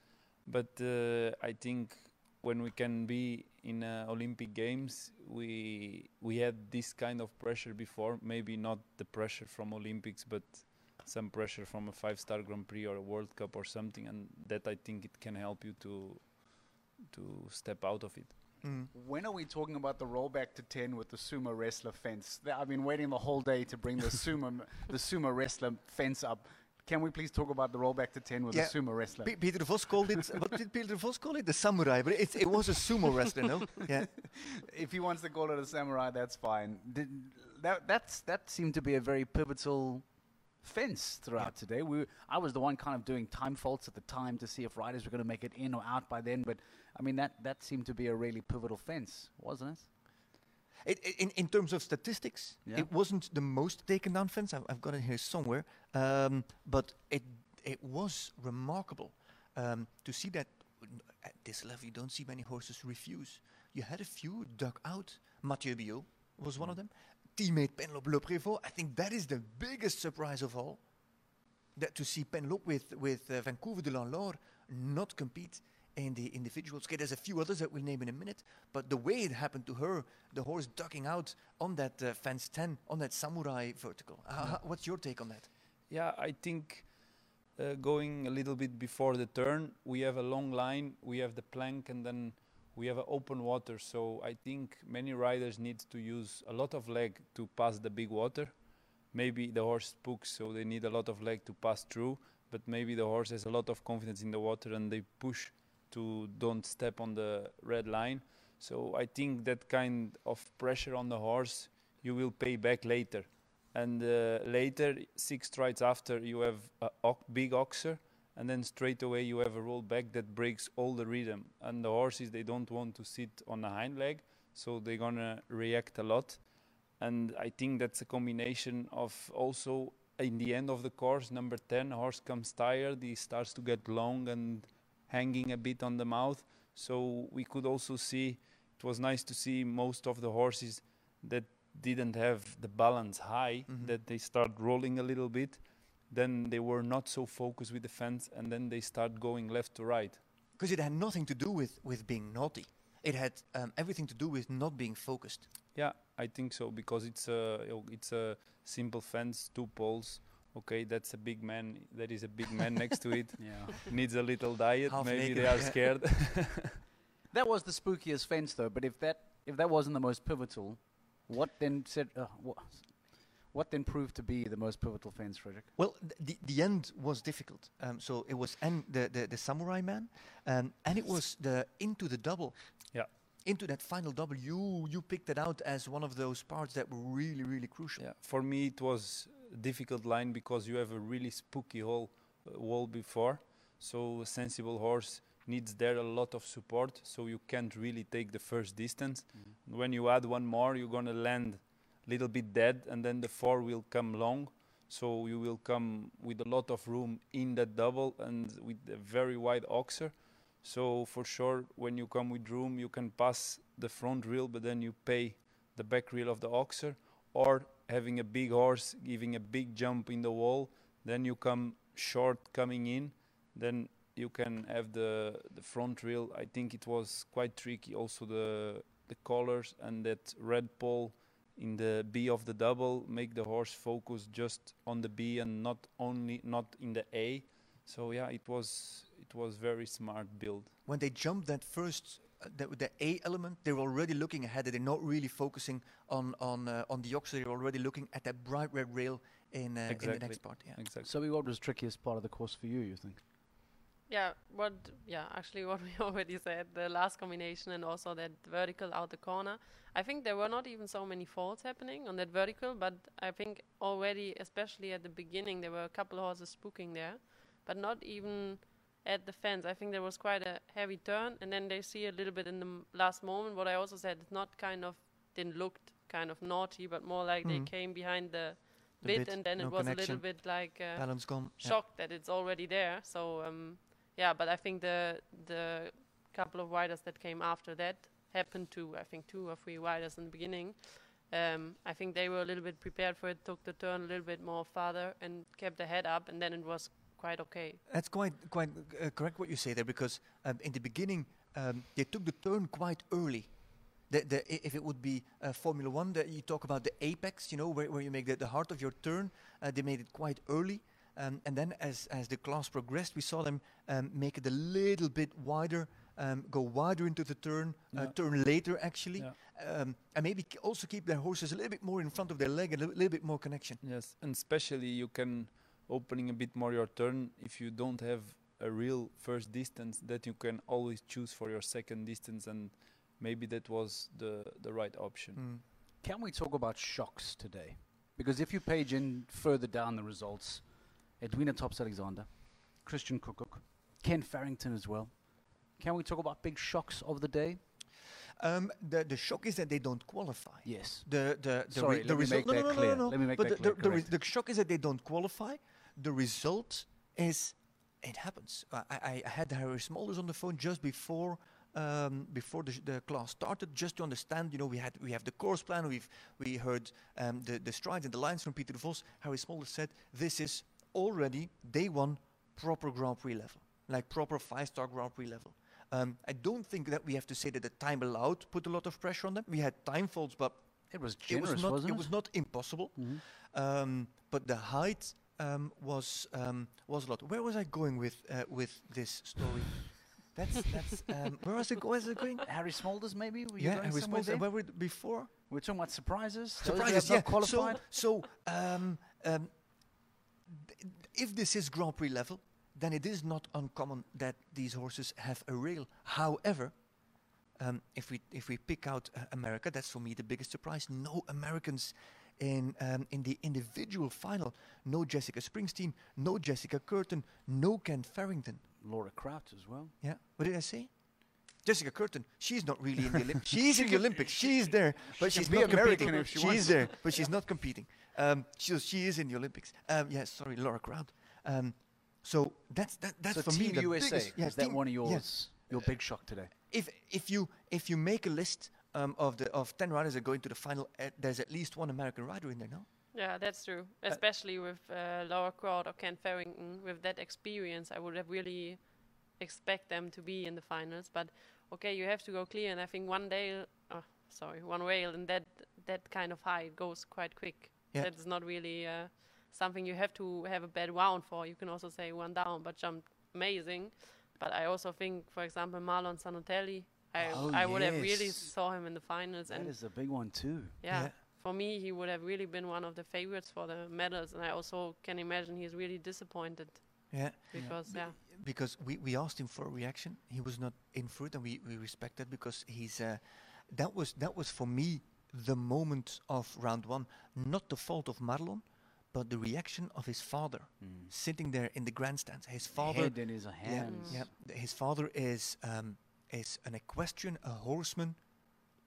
but uh, I think when we can be in uh, Olympic Games, we we had this kind of pressure before. Maybe not the pressure from Olympics, but some pressure from a five-star Grand Prix or a World Cup or something, and that I think it can help you to to step out of it. Mm. When are we talking about the rollback to 10 with the sumo wrestler fence? I've been waiting the whole day to bring the sumo the sumo wrestler fence up. Can we please talk about the rollback to 10 with Yeah. the sumo wrestler? Pe- Peter Vos called it. what did Peter Vos call it? The samurai, but it, it was a sumo wrestler, no? Yeah. if he wants to call it a samurai, that's fine. Did, that that's that seemed to be a very pivotal fence throughout today. We, I was the one kind of doing time faults at the time to see if riders were going to make it in or out by then. But I mean that that seemed to be a really pivotal fence, wasn't it? It, in, in terms of statistics, Yeah. it wasn't the most taken down fence. I've, I've got it here somewhere. Um, but it it was remarkable um, to see that at this level you don't see many horses refuse. You had a few dug out. Mathieu Billot was one of them. Teammate Penelope Leprevost. I think that is the biggest surprise of all. That to see Penelope with with uh, Vancouver de Lanlore not compete in the individuals. Okay, there's a few others that we'll name in a minute, but the way it happened to her, the horse ducking out on that uh, fence 10, on that samurai vertical. Uh, ho- what's your take on that? Yeah, I think uh, going a little bit before the turn, we have a long line, we have the plank, and then we have open water. So I think many riders need to use a lot of leg to pass the big water. Maybe the horse spooks, so they need a lot of leg to pass through. But maybe the horse has a lot of confidence in the water and they push to don't step on the red line. So I think that kind of pressure on the horse you will pay back later and uh, later six strides after you have a big oxer and then straight away you have a roll back that breaks all the rhythm. And the horses they don't want to sit on a hind leg so they're gonna react a lot. And i think that's a combination of also in the end of the course number 10 horse comes tired he starts to get long and hanging a bit on the mouth. So we could also see it was nice to see most of the horses that didn't have the balance high Mhm. that they start rolling a little bit then they were not so focused with the fence and then they start going left to right Because it had nothing to do with, with being naughty. It had um, everything to do with not being focused. yeah i think so because it's a it's a simple fence two poles okay that's a big man there is a big man next to it Yeah. needs a little diet Half maybe naked, they are scared That was the spookiest fence, though. But if that if that wasn't the most pivotal, what then said uh, what, what then proved to be the most pivotal fence, Frederik? Well, th- the, the end was difficult. Um, so it was en- the, the, the samurai man, um, and it was the into the double. Yeah. Into that final double, you you picked it out as one of those parts that were really really crucial. Yeah, for me it was a difficult line because you have a really spooky hole uh, wall before, so a sensible horse needs there a lot of support, so you can't really take the first distance. When you add one more, you're gonna land a little bit dead, and then the four will come long, so you will come with a lot of room in that double and with a very wide oxer. So for sure, when you come with room, you can pass the front reel, but then you pay the back reel of the oxer. Or having a big horse giving a big jump in the wall then you come short coming in then you can have the the front reel. I think it was quite tricky also the the colors and that red pole in the b of the double make the horse focus just on the b and not only not in the a so yeah it was it was very smart build When they jumped that first, uh, the, the A element, they were already looking ahead. They're not really focusing on on uh, on the oxer. They're already looking at that bright red rail in uh, in the next part. Yeah. exactly So, what was the trickiest part of the course for you? You think? Yeah, what? Yeah, actually, what we already said, the last combination and also that vertical out the corner. I think there were not even so many faults happening on that vertical, but I think already, especially at the beginning, there were a couple horses spooking there, but not even at the fence. I think there was quite a heavy turn, and then they see a little bit in the m- last moment. What I also said, it's not kind of didn't look kind of naughty, but more like they Mm. came behind the, bit, bit, and then no it was a little bit like. Uh, gone. yeah. shocked that it's already there. So um, yeah, but I think the the couple of riders that came after that happened to I think two or three riders in the beginning. Um, I think they were a little bit prepared for it, took the turn a little bit more farther, and kept the head up, and then it was quite okay. That's quite quite uh, correct what you say there because um, in the beginning um, they took the turn quite early. The, the, if it would be uh, Formula One, that you talk about the apex, you know, where, where you make the, the heart of your turn. Uh, they made it quite early, um, and then as as the class progressed, we saw them um, make it a little bit wider, um, go wider into the turn, uh, turn later actually, Yeah. um, and maybe also keep their horses a little bit more in front of their leg, and a little bit more connection. Yes, and especially you can opening a bit more your turn if you don't have a real first distance that you can always choose for your second distance and maybe that was the the right option. Mm. Can we talk about shocks today? Because if you page in further down the results, Edwina Tops Alexander, Christian Kukuk, Kent Farrington as well. Can we talk about big shocks of the day? Um, the the shock is that they don't qualify. Yes. The the the, Sorry, the let me result. make no, that no, no, clear. no, no. Let me make but that clear, the, the, the shock is that they don't qualify. The result is it happens. I, I, I had Harry Smolders on the phone just before um, before the, the class started, just to understand. You know, we had we have the course plan. We've we heard um, the the strides and the lines from Peter Vos. Harry Smolders said this is already day one proper Grand Prix level, like proper five-star Grand Prix level. Um, I don't think that we have to say that the time allowed put a lot of pressure on them. We had time faults, but It was it generous, was not wasn't it it? was not impossible. Mhm. Um, but the height um, was um, was a lot. Where was I going with uh, with this story? That's that's um, where was it, where was I going? Harry Smolders, maybe? Were yeah, going I was somewhere supposed where were we before? We're talking about surprises. Surprises, yeah. So, so um, um, if this is Grand Prix level, then it is not uncommon that these horses have a rail. However, um, if we if we pick out uh, America, that's for me the biggest surprise. No Americans in um, in the individual final. No Jessica Springsteen, no Jessica Kürten, no Kent Farrington. Laura Kraut as well. Yeah, what did I say? Jessica Kürten, she's not really in the Olympics. she's in the Olympics. She's there, but She she's not American competing. if she wants she's there, but she's not competing. Um, she, she is in the Olympics. Um, yeah, sorry, Laura Kraut. Um, so that's that, that's so for Team me the USA, biggest. Yeah, is that one of yeah. yours? Your big shock today? If if you if you make a list um, of the of ten riders that go into the final, uh, there's at least one American rider in there. No. Yeah, that's true. Especially with uh, Laura Kraut or Kent Farrington, with that experience, I would have really expect them to be in the finals. But okay, you have to go clear, and I think one day, oh, sorry, one rail, and that that kind of high goes quite quick. Yeah. That's not really uh, something you have to have a bad round for. You can also say one down, but jumped amazing. But I also think, for example, Marlon Zanotelli. I, Oh, I would have really saw him in the finals, That and is a big one too. yeah, Yeah. for me, he would have really been one of the favorites for the medals, and I also can imagine he's really disappointed Yeah. because yeah, because we, we asked him for a reaction. He was not in for it, and we, we respect that because he's uh, that was that was for me the moment of round one. Not the fault of Marlon, but the reaction of his father sitting there in the grandstands. His father, Head in his hands. yeah, th- his father is um, is an equestrian, a horseman,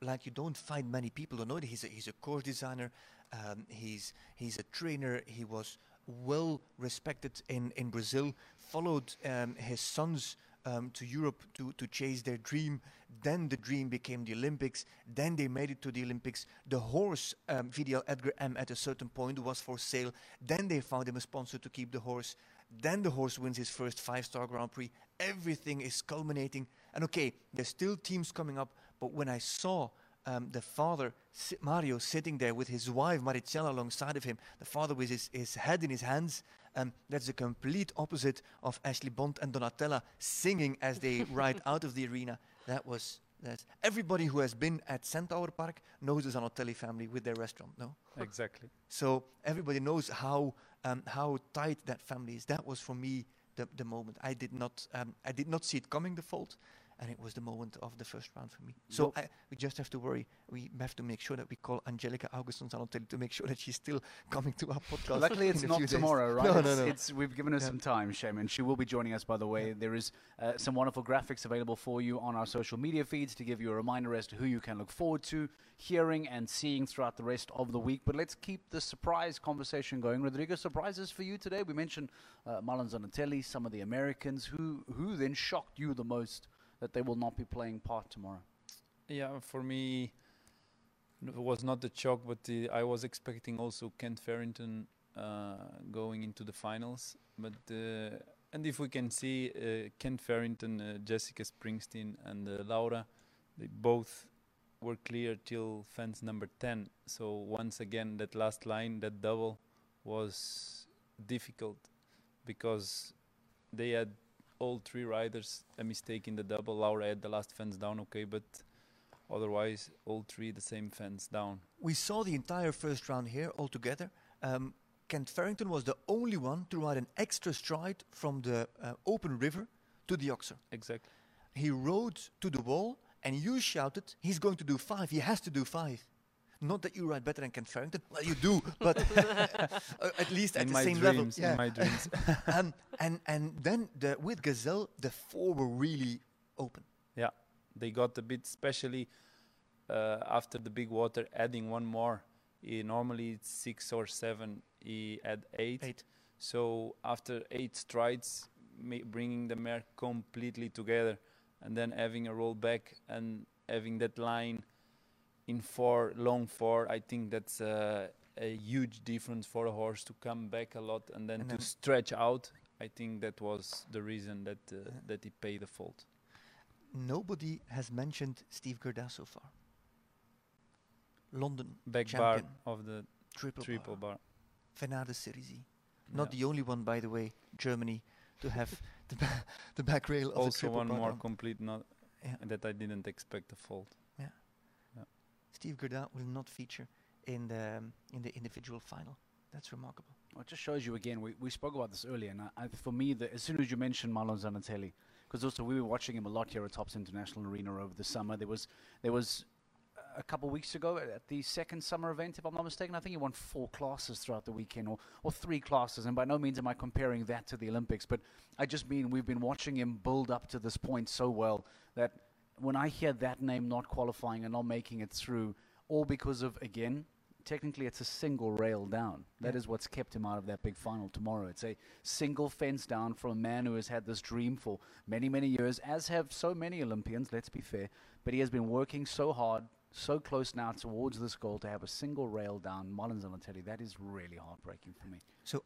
like you don't find many people who know it. He's a, he's a course designer. Um, he's he's a trainer. He was well respected in in Brazil. Followed um, his sons um, to Europe to to chase their dream. Then the dream became the Olympics. Then they made it to the Olympics. The horse um, VDL Edgar M at a certain point was for sale. Then they found him a sponsor to keep the horse. Then the horse wins his first five-star Grand Prix. Everything is culminating. And okay, there's still teams coming up. But when I saw um, the father, Mario, sitting there with his wife, Maricella, alongside of him, the father with his, his head in his hands, um, that's the complete opposite of Ashlee Bond and Donatello singing as they ride out of the arena. That was. That's everybody who has been at Centaur Park knows the Zanotelli family with their restaurant, no? Exactly. So everybody knows how um, how tight that family is. That was for me the, the moment. I did not um, I did not see it coming the fault, and it was the moment of the first round for me. So I, we just have to worry. We have to make sure that we call Angelica Augustsson Zanotelli to make sure that she's still coming to our podcast. Luckily, it's not tomorrow, right? No, no, no. It's, we've given her Yeah. some time, Shaman. She will be joining us, by the way. There is uh, some wonderful graphics available for you on our social media feeds to give you a reminder as to who you can look forward to hearing and seeing throughout the rest of the week. But let's keep the surprise conversation going. Rodrigo, surprises for you today? We mentioned uh, Marlon Zanotelli, some of the Americans. Who, who then shocked you the most that they will not be playing part tomorrow? Yeah, for me, it was not the shock, but the, I was expecting also Kent Farrington uh, going into the finals. But uh, and if we can see uh, Kent Farrington, uh, Jessica Springsteen, and uh, Laura, they both were clear till fence number 10. So once again, that last line, that double, was difficult because they had all three riders a mistake in the double. Laura had the last fence down, okay, but otherwise all three the same fence down. We saw the entire first round here altogether. Um, Kent Farrington was the only one to ride an extra stride from the uh, open river to the Oxer. Exactly. He rode to the wall, and you shouted, "He's going to do five. He has to do five. Not that you write better than Kent Farrington. Well, you do, but uh, at least at in the my same dreams, level. in my dreams. um, and and then the, with Gazelle, the four were really open. yeah, they got a bit, especially uh, after the big water, adding one more. He normally it's six or seven. He had eight. Eight. So after eight strides, ma- bringing the mare completely together, and then having a roll back and having that line in four, long four, I think that's uh, a huge difference for a horse to come back a lot and then And to then- stretch out. I think that was the reason that uh, Yeah. that he paid the fault. Nobody has mentioned Steve Guerdat so far. London Back champion, bar of the triple, triple bar. bar. Fernande Cerisi. Not Yeah. the only one, by the way, Germany, to have the, ba- the back rail of the also triple one more complete not Yeah. that I didn't expect the fault. Steve Guerdat will not feature in the um, in the individual final. That's remarkable. Well, it just shows you again. We, we spoke about this earlier, and I, I, for me, the, as soon as you mentioned Marlon Zanotelli, because also we were watching him a lot here at Tops International Arena over the summer. There was there was a couple of weeks ago at the second summer event, if I'm not mistaken. I think he won four classes throughout the weekend, or or three classes. And by no means am I comparing that to the Olympics, but I just mean we've been watching him build up to this point so well that when I hear that name not qualifying and not making it through, all because of again technically it's a single rail down. That Yeah. is what's kept him out of that big final tomorrow. It's a single fence down for a man who has had this dream for many, many years, as have so many Olympians, let's be fair. But he has been working so hard, so close now towards this goal to have a single rail down. Mullins, I'm tell you, that is really heartbreaking for me. So,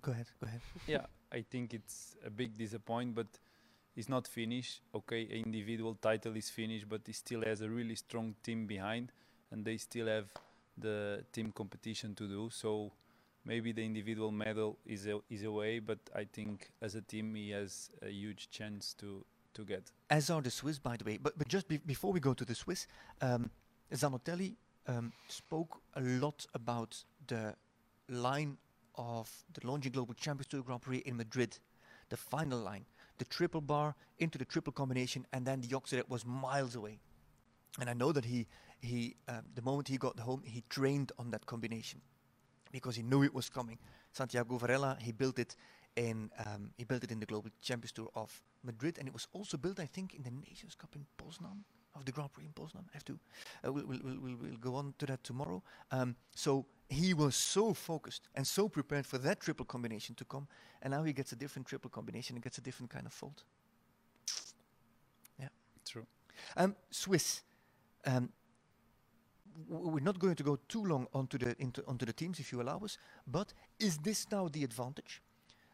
go ahead. Go ahead. yeah, I think it's a big disappointment, but he's not finished. Okay, a individual title is finished, but he still has a really strong team behind, and they still have the team competition to do. So maybe the individual medal is a, is away, but I think as a team he has a huge chance to to get. As are the Swiss, by the way. But but just be- before we go to the Swiss, um, Zanotelli um, spoke a lot about the line of the Longines Global Champions Tour Grand Prix in Madrid, the final line, the triple bar into the triple combination, and then the oxide was miles away. And I know that he he um, the moment he got home, he trained on that combination because he knew it was coming. Santiago Varela, he built it in um, he built it in the Global Champions Tour of Madrid, and it was also built, I think, in the Nations Cup in Poznan, of the Grand Prix in Poznan. I have to, uh, we'll, we'll, we'll, we'll, we'll go on to that tomorrow. Um, so he was so focused and so prepared for that triple combination to come, and now he gets a different triple combination and gets a different kind of fault. Yeah. True. Um, Swiss. Um, we're not going to go too long onto the into, onto the teams, if you allow us. But is this now the advantage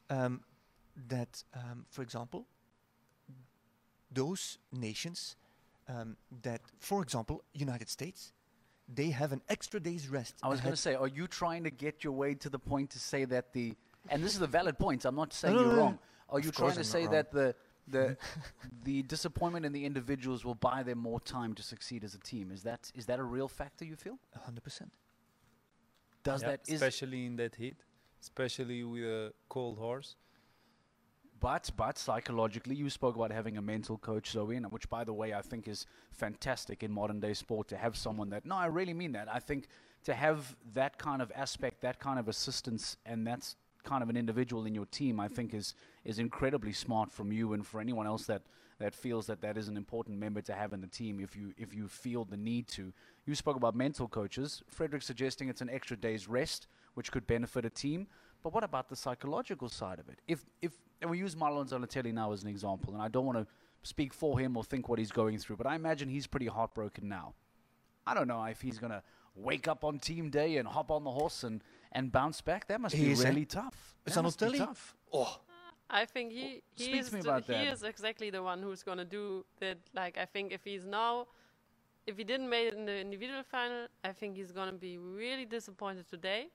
um, that, um, for example, those nations um, that, for example, United States, they have an extra day's rest. I was going to say, are you trying to get your way to the point to say that the, and this is a valid point, I'm not saying no, you're no, no. wrong. Are you trying to I'm not say that the, the, the disappointment in the individuals will buy them more time to succeed as a team? Is that, is that a real factor you feel? A hundred percent. Does Yeah, that, is, especially in that heat, especially with a cold horse. But but psychologically, you spoke about having a mental coach, Zoe, which by the way I think is fantastic in modern day sport to have someone that. No, I really mean that. I think to have that kind of aspect, that kind of assistance, and that's kind of an individual in your team, I think is is incredibly smart from you and for anyone else that that feels that that is an important member to have in the team. If you if you feel the need to, you spoke about mental coaches. Frederik suggesting it's an extra day's rest, which could benefit a team. But what about the psychological side of it? If if and we use Marlon Zanotelli now as an example, and I don't want to speak for him or think what he's going through, but I imagine he's pretty heartbroken now. I don't know if he's going to wake up on team day and hop on the horse and, and bounce back. That must He be is, really tough. That must be Zanotelli? tough. Oh, uh, I think he he speak is to me about he that. is exactly the one who's gonna do that. Like I think if he's now, if he didn't make it in the individual final, I think he's gonna be really disappointed today.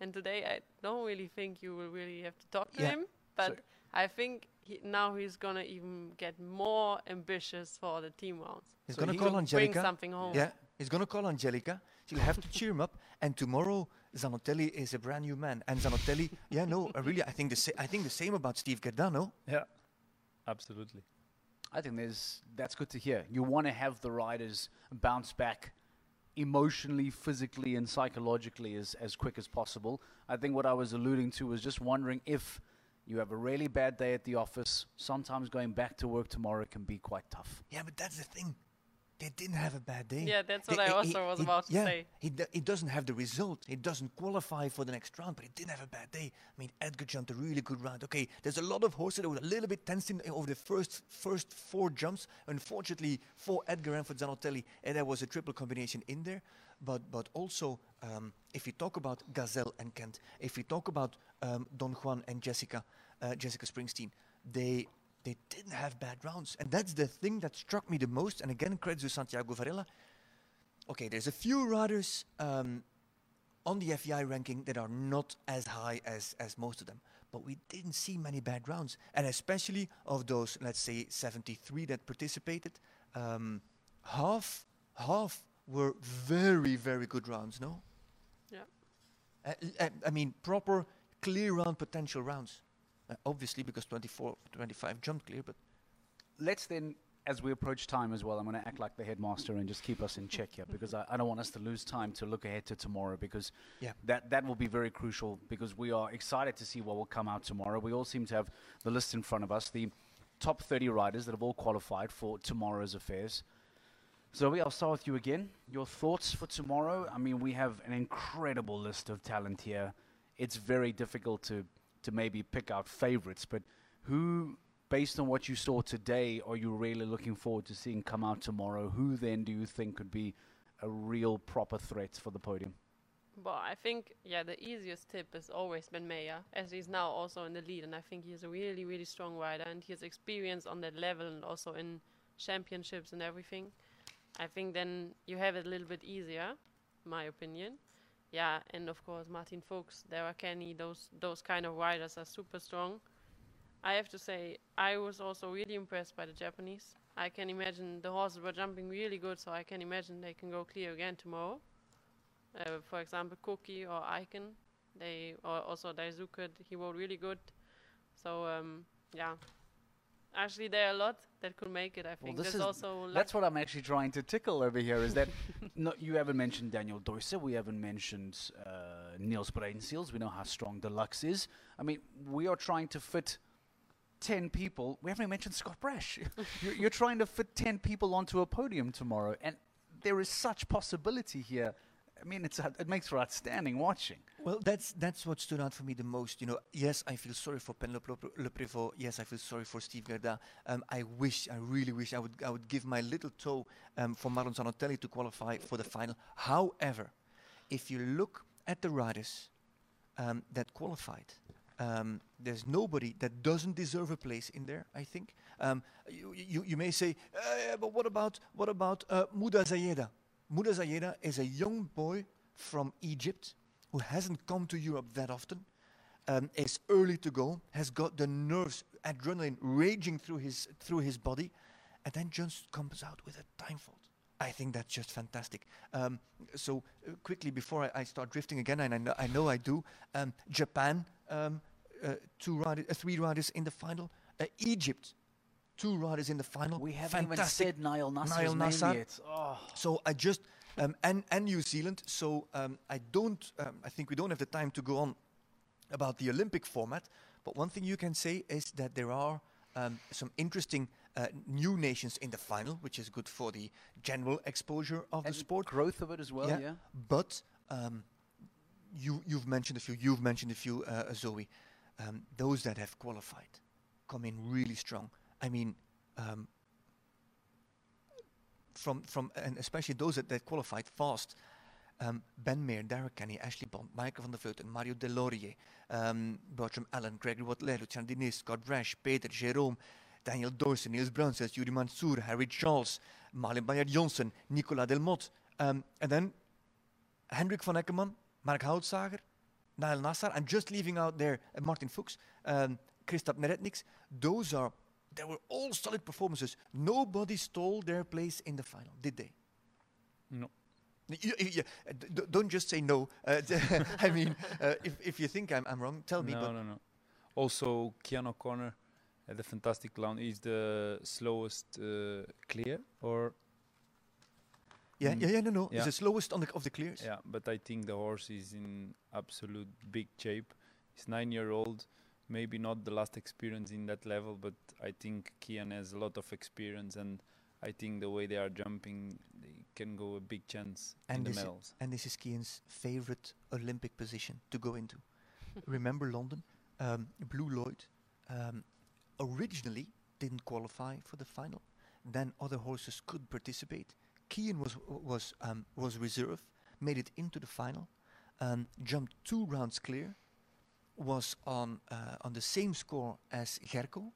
And today I don't really think you will really have to talk to Yeah. him. But I think he, now he's gonna even get more ambitious for the team rounds. he's So gonna he call will Bring Angelica. something home. Yeah, he's gonna call Angelica. She'll have to cheer him up. And tomorrow, Zanotelli is a brand new man. And Zanotelli, yeah, no, uh, really, I think the sa- I think the same about Steve Gerdano. Yeah, absolutely. I think there's that's good to hear. You want to have the riders bounce back emotionally, physically, and psychologically as, as quick as possible. I think what I was alluding to was just wondering if you have a really bad day at the office, sometimes going back to work tomorrow can be quite tough. Yeah, but that's the thing. They didn't have a bad day. Yeah, that's what They- I he- also was he- about to yeah, say. He, he doesn't have the result. He doesn't qualify for the next round, but he didn't have a bad day. I mean, Edgar jumped a really good round. Okay, there's a lot of horses that were a little bit tensed in, over the first first four jumps. Unfortunately, for Edgar and for Zanotelli, and there was a triple combination in there. But but also, um, if you talk about Gazelle and Kent, if you talk about um, Don Juan and Jessica, uh, Jessica Springsteen, they they didn't have bad rounds, and that's the thing that struck me the most. And again, credit to Santiago Varela. Okay, there's a few riders um, on the FEI ranking that are not as high as, as most of them. But we didn't see many bad rounds. And especially of those, let's say, 73 that participated, um, half, half were very, very good rounds, no? Yeah. Uh, l- uh, I mean, proper, clear round potential rounds. Uh, obviously, because 24, 25 jumped clear, but let's then, as we approach time as well, I'm going to act like the headmaster and just keep us in check here because I, I don't want us to lose time to look ahead to tomorrow because Yeah. that, that will be very crucial because we are excited to see what will come out tomorrow. We all seem to have the list in front of us, the top 30 riders that have all qualified for tomorrow's affairs. Zoe, I'll start with you again. Your thoughts for tomorrow? I mean, we have an incredible list of talent here. It's very difficult to, to maybe pick out favorites, but who, based on what you saw today, are you really looking forward to seeing come out tomorrow? Who then do you think could be a real proper threat for the podium? Well, I think yeah, the easiest tip has always been Maher, as he's now also in the lead, and I think he's a really, really strong rider, and he has experience on that level and also in championships and everything. I think then you have it a little bit easier, my opinion. Yeah, and of course Martin Fuchs, Darragh Kenny, those those kind of riders are super strong. I have to say, I was also really impressed by the Japanese. I can imagine the horses were jumping really good, so I can imagine they can go clear again tomorrow. Uh, for example, Koki or Eiken, they or also Daisuke, he rode really good. So um, yeah, actually there are a lot that could make it. I think this there's is- also. That's what I'm actually trying to tickle over here. Is that no, you haven't mentioned Daniel Deusser, we haven't mentioned uh, Niels Bruynseels. We know how strong Deluxe is. I mean, we are trying to fit ten people. We haven't even mentioned Scott Brash. you're, you're trying to fit ten people onto a podium tomorrow, and there is such possibility here. I mean, it's it makes for outstanding watching. Well, that's that's what stood out for me the most. You know, yes, I feel sorry for Penelope Le- Le Prévost. Yes, I feel sorry for Steve Guerdat. Um, I wish, I really wish, I would I would give my little toe um, for Marlon Zanotelli to qualify for the final. However, if you look at the riders um, that qualified, um, there's nobody that doesn't deserve a place in there. I think. Um, you, you you may say, uh, but what about what about uh, Mouda Zeyada? Mouda Zeyada is a young boy from Egypt who hasn't come to Europe that often, um, is early to go, has got the nerves, adrenaline raging through his through his body, and then just comes out with a time fault. I think that's just fantastic. Um, so uh, quickly before I, I start drifting again, and I know I, know I do. Um, Japan, um, uh, two riders, uh, three riders in the final. Uh, Egypt, two riders in the final. We haven't even said Nayel Nassar's Nayel name Nassar. yet. Oh. So I just um, and and New Zealand. So um, I don't. Um, I think we don't have the time to go on about the Olympic format. But one thing you can say is that there are um, some interesting uh, new nations in the final, which is good for the general exposure of And the sport. growth of it as well, yeah. But um, you you've mentioned a few. You've mentioned a few, uh, Zoe. Um, those that have qualified come in really strong. I mean, um, from from and especially those that, that qualified fast. Um, ben Maher, Darragh Kenny, Ashlee Bond, Maikel van der Vleuten, Mario Deslauriers, um, Bertram Allen, Gregory Wathelet, Lucian Diniz, Scott Peter, Jerome, Daniel Deusser, Niels Bruynseels, Yuri Mansur, Harry Charles, Malin Baryard-Johnsson, Nicolas Delmotte. Um, and then Henrik von Eckermann, Marc Houtzager, Nayel Nassar. I'm just leaving out there uh, Martin Fuchs, um, Kristaps Neretnieks. Those are, they were all solid performances. Nobody stole their place in the final, did they? No. You, you- you- uh, d- d- don't just say no. Uh, I mean, uh, if, if you think I'm, I'm wrong, tell me. no, but no, no. Also, Cian O'Connor had a fantastic clown. is the slowest uh, clear, or yeah, Mm. yeah, yeah, no, no. Yeah. It's the slowest on the, of the clears. yeah. But I think the horse is in absolute big shape. He's nine year old. Maybe not the last experience in that level, but I think Cian has a lot of experience, and I think the way they are jumping, they can go a big chance in And the this, i- medals. and this is Cian's favorite Olympic position to go into. Remember London? Um, Blue Loyd um, originally didn't qualify for the final. Then other horses could participate. Kian was was um, was reserve, made it into the final, um, jumped two rounds clear, was on uh, on the same score as Gerco,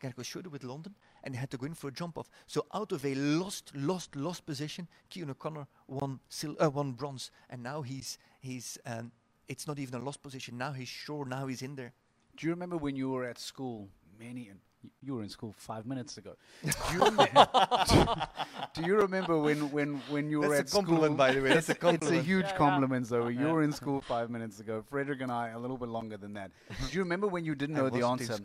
Gerco Schroeder with London, and had to go in for a jump off. So out of a lost, lost, lost position, Cian O'Connor won sil- uh, won bronze, and now he's he's um, it's not even a lost position. Now he's sure. Now he's in there. Do you remember when you were at school? Many, you were in school five minutes ago. Do you, remem- do you remember when, when, when you were That's a at school? compliment, by the way. That's a compliment. It's a huge Yeah, yeah. compliment, Zoe. You were in school five minutes ago. Frederick and I a little bit longer than that. Do you remember when you didn't I know the wasn't in answer?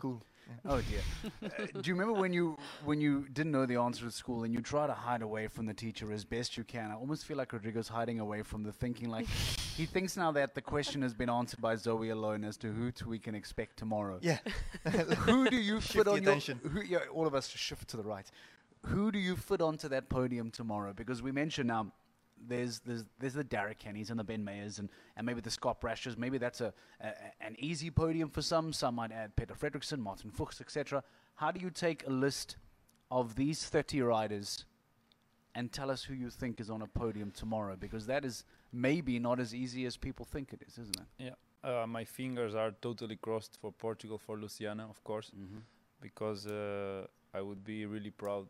Oh dear. Uh, do you remember when you when you didn't know the answer at school and you try to hide away from the teacher as best you can? I almost feel like Rodrigo's hiding away from the thinking. Like he thinks now that the question has been answered by Zoe alone as to who to we can expect tomorrow. Yeah. who do you Shift fit on your? Who, yeah, all of us shift to the right. Who do you fit onto that podium tomorrow? Because we mentioned now. There's, there's there's the Darragh Kennys and the Ben Mahers and, and maybe the Scott Brashers. Maybe that's a, a an easy podium for some. Some might add Peder Fredricson, Martin Fuchs, etc. How do you take a list of these 30 riders and tell us who you think is on a podium tomorrow? Because that is maybe not as easy as people think it is, isn't it? Yeah, uh, my fingers are totally crossed for Portugal, for Luciana, of course, Mm-hmm. because uh, I would be really proud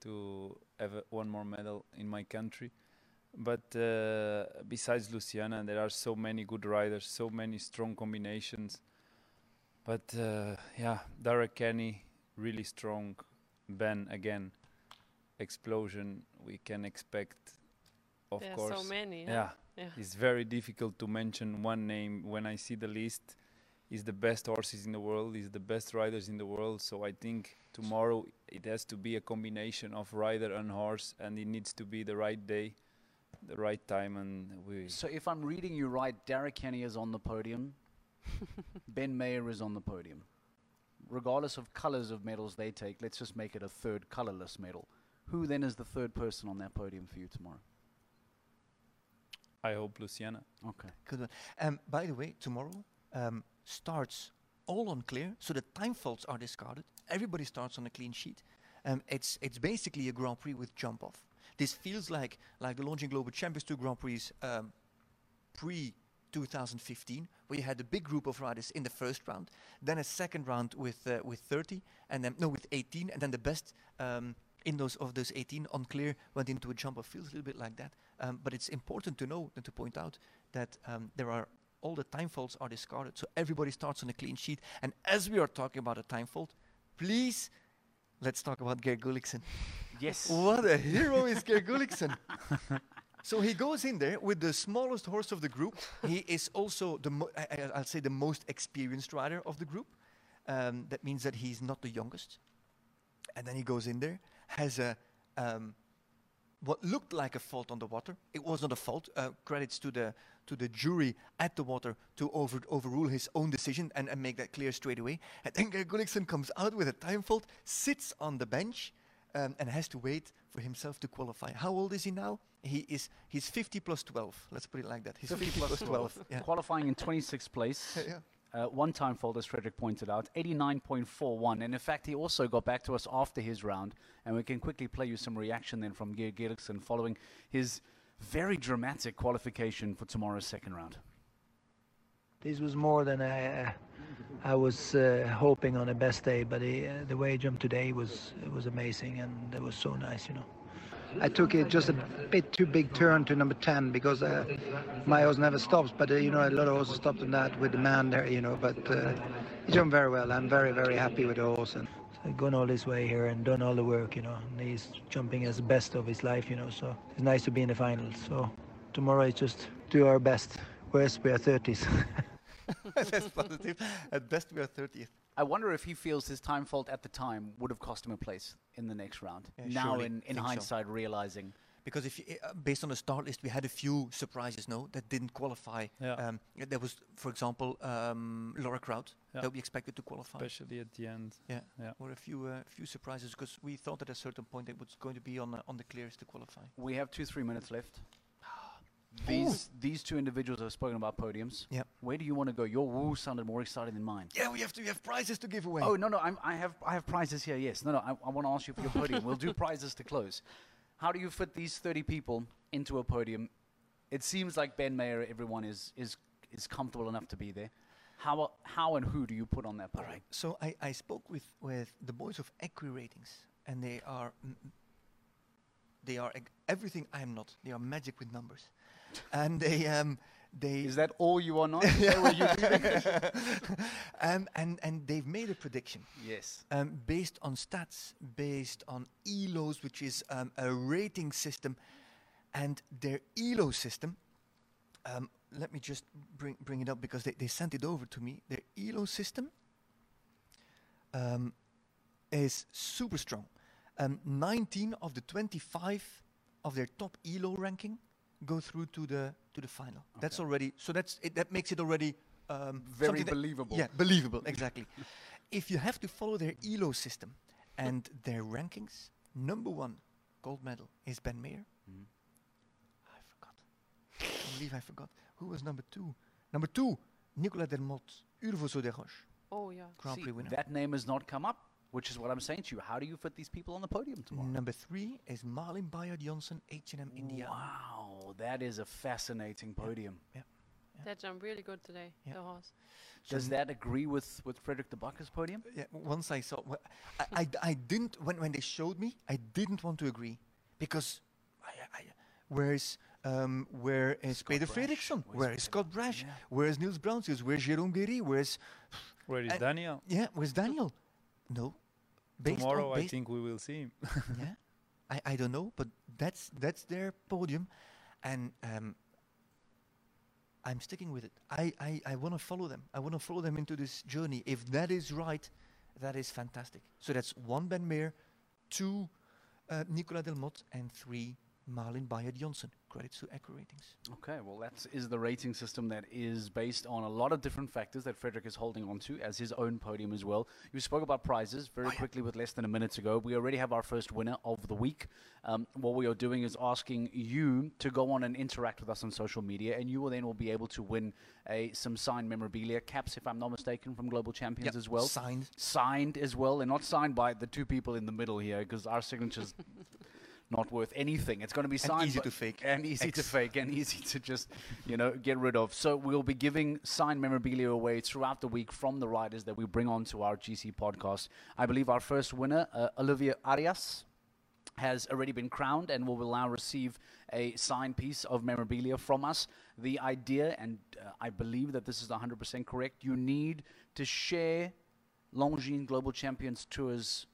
to have a- one more medal in my country. But uh, besides Luciana, there are so many good riders, so many strong combinations. But uh, yeah, Darragh Kenny, really strong. Ben again, explosion. We can expect, of There are course. so many. huh? yeah, Yeah. it's very difficult to mention one name when I see the list. He's the best horses in the world. He's the best riders in the world. So I think tomorrow it has to be a combination of rider and horse, and it needs to be the right day, the right time, and we. So if I'm reading you right, Darragh Kenny is on the podium, Ben Maher is on the podium. Regardless of colors of medals they take, let's just make it a third colorless medal. Who then is the third person on that podium for you tomorrow? I hope Luciana. Okay. Good one. Um, by the way, tomorrow um, starts all on clear, so the time faults are discarded. Everybody starts on a clean sheet. Um, it's it's basically a Grand Prix with jump off. This feels like like the Longines Global Champions Tour Grand Prix um, pre 2015, where you had a big group of riders in the first round, then a second round with uh, with 30, and then no with 18, and then the best um, in those of those 18 on clear went into a jump off. Feels a little bit like that, um, but it's important to know and to point out that um, there are all the time faults are discarded, so everybody starts on a clean sheet. And as we are talking about a time fault, please let's talk about Geir Gulliksen. Yes. What a hero is Geir Gulliksen! so he goes in there with the smallest horse of the group. He is also the mo- I, I- I'll say the most experienced rider of the group. Um, that means that he's not the youngest. And then he goes in there, has a um, what looked like a fault on the water. It was not a fault. Uh, credits to the to the jury at the water to over, overrule his own decision and, and make that clear straight away. And then Geir comes out with a time fault, sits on the bench, um, and has to wait for himself to qualify. How old is he now? He is he's 50 plus 12. Let's put it like that. He's 50, plus 12. Yeah. Qualifying in 26th place. yeah. Uh, one time fault, as Frederik pointed out, 89.41. And in fact, he also got back to us after his round, and we can quickly play you some reaction then from Geir Gulliksen following his very dramatic qualification for tomorrow's second round. This was more than I, I was uh, hoping on a best day, but he, uh, the way he jumped today was it was amazing, and it was so nice, you know. I took it just a bit too big turn to number 10 because uh, my horse never stops, but uh, you know a lot of horses stopped on that with the man there, you know. But uh, he jumped very well. I'm very very happy with the horse and so gone all this way here and done all the work, you know. And he's jumping as best of his life, you know. So it's nice to be in the finals. So tomorrow is just do our best. Whereas we are 30s. That's positive. At best, we are 30th. I wonder if he feels his time fault at the time would have cost him a place in the next round. Yeah, now, in, in Think so. hindsight, realizing Because if you, uh, based on the start list, we had a few surprises, no, that didn't qualify. Yeah. Um, there was, for example, um, Laura Kraut Yeah. that we expected to qualify. especially at the end. Yeah, Yeah. or a few uh, few surprises because we thought at a certain point it was going to be on uh, on the clearest to qualify. we have two, three minutes left. These these two individuals have spoken about podiums. Yeah. Where do you want to go? Your woo sounded more excited than mine. Yeah, we have to we have prizes to give away. Oh no no I'm, I have I have prizes here. Yes no no I, I want to ask you for your podium. we'll do prizes to close. How do you fit these 30 people into a podium? It seems like Ben Maher, everyone is is is comfortable enough to be there. How how and who do you put on that podium? right. So I, I spoke with, with the boys of EquiRatings, and they are they are everything I am not. They are magic with numbers, and they um they Is that all you are not? Is that what you do? um, and and they've made a prediction yes. um, based on stats, based on ELOs, which is um, a rating system, and their ELO system. Um, let me just bring bring it up because they, they sent it over to me. Their ELO system um, is super strong. Um, 19 of the 25 of their top ELO ranking go through to the to the final. That's already so that's it, that makes it already um, Very something that- believable. yeah, believable, exactly. if you have to follow their ELO system and their rankings, number one gold medal is Ben Maher. Mhm. I forgot. I believe I forgot. Who was number two? Number two, Nicolas Delmotte, Urvoso du Roch, Oh yeah. Grand See, Prix winner. that name has not come up, which is what I'm saying to you. How do you fit these people on the podium tomorrow? Number three is Malin Baryard-Johnsson, H&M India. Wow, that is a fascinating podium. Yeah, That jumped really good today. Yeah. The horse. Does So that agree with, with Frederik De Backer's podium? yeah, once I saw, wh- I, I d- I didn't when when they showed me, I didn't want to agree because I, I, where's um, where is Scott Peter Brash. Fredricson? Where's Where is Peter? Scott Brash? Yeah. Where is Niels Bruynseels? Where's Jérôme Guéry? Where's Where is And- Daniel? yeah? Where's Daniel? No. Based Tomorrow, I think we will see him. yeah, I, I don't know, but that's that's their podium, and um, I'm sticking with it. I I, I want to follow them. I want to follow them into this journey. If that is right, that is fantastic. So that's one Ben Maher, two uh, Nicolas Delmotte, and three Malin Baryard-Johnsson. Credits to EquiRatings. Okay, well, that is the rating system that is based on a lot of different factors that Frederik is holding on to as his own podium as well. You spoke about prizes very quickly with less than a minute ago. We already have our first winner of the week. Um, what we are doing is asking you to go on and interact with us on social media, and you will then will be able to win a some signed memorabilia caps, if I'm not mistaken, from Global Champions Yep, as well. signed. Signed as well. They're not signed by the two people in the middle here because our signatures. Not worth anything. It's going to be signed easy to fake. and easy to fake and easy to just you know get rid of. So we'll be giving signed memorabilia away throughout the week from the riders that we bring on to our GC podcast. I believe our first winner, uh, Olivia Arias, has already been crowned and will now receive a signed piece of memorabilia from us. The idea, and uh, I believe that this is 100% correct, you need to share Longines Global Champions Tour's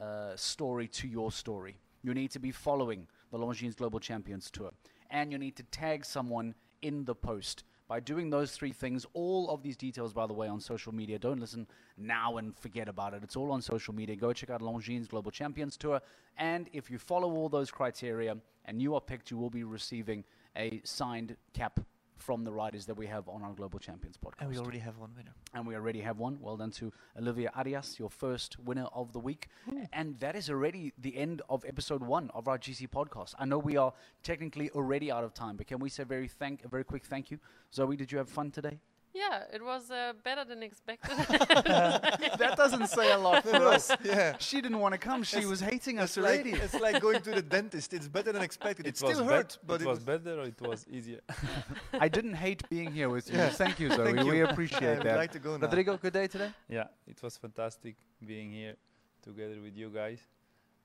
uh, story to your story. You need to be following the Longines Global Champions Tour. And you need to tag someone in the post By doing those three things, all of these details, by the way, on social media. Don't listen now and forget about it. It's all on social media. Go check out Longines Global Champions Tour. And if you follow all those criteria and you are picked, you will be receiving a signed cap from the riders that we have on our Global Champions podcast. And we already have one winner. And we already have one. Well done to Olivia Arias, your first winner of the week. And that is already the end of episode one of our GC podcast. I know we are technically already out of time, but can we say very thank a very quick thank you? Zoe, did you have fun today? Yeah, it was uh, better than expected. that doesn't say a lot for us. Yeah. She didn't want to come. She was hating us It's like, already. it's like going to the dentist. It's better than expected. It, was still bet- hurt, but it, was, better or it was easier. I didn't hate being here with you. Yeah. Thank you, Zoe. Thank We you. appreciate I would that. like to go now. Rodrigo, good day today? yeah, it was fantastic being here together with you guys.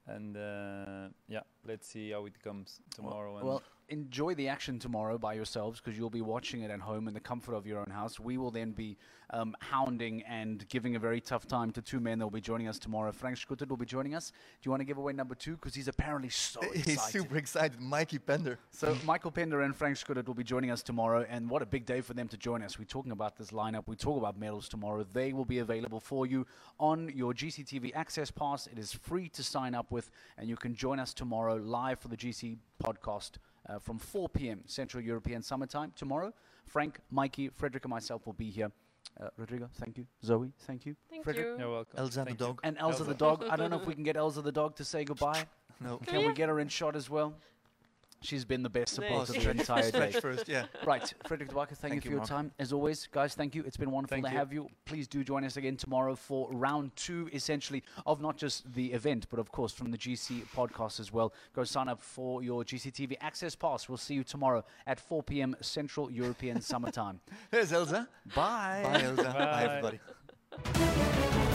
And uh, yeah, let's see how it comes tomorrow. and Well, enjoy the action tomorrow by yourselves because you'll be watching it at home in the comfort of your own house. We will then be um, hounding and giving a very tough time to two men that will be joining us tomorrow. Frank Schuttert will be joining us. Do you want to give away number two? Because he's apparently so excited. He's super excited. Mikey Pender. So Michael Pender and Frank Schuttert will be joining us tomorrow, and what a big day for them to join us. We're talking about this lineup. We talk about medals tomorrow. They will be available for you on your GCTV Access Pass. It is free to sign up with, and you can join us tomorrow live for the GC podcast uh, from 4 p.m. Central European Summertime tomorrow. Frank, Mikey, Frederik, and myself will be here. Uh, Rodrigo, thank you. Zoe, thank you. Thank Frederik, you. you're welcome. Elsa the Thank you. dog. And Elsa the dog. I don't know if we can get Elsa the dog to say goodbye. No. Can we get her in shot as well? She's been the best Nice. support of the entire day. First, yeah. Right, Frederik De Backer, thank, Thank you for you, your Marc. time. As always, guys, thank you. It's been wonderful Thank to you. have you. Please do join us again tomorrow for round two, essentially, of not just the event, but of course from the GC podcast as well. Go sign up for your GCTV Access Pass. We'll see you tomorrow at 4 p.m. Central European Summertime. There's Elsa. Bye. Bye, Elsa. Bye, Bye. everybody.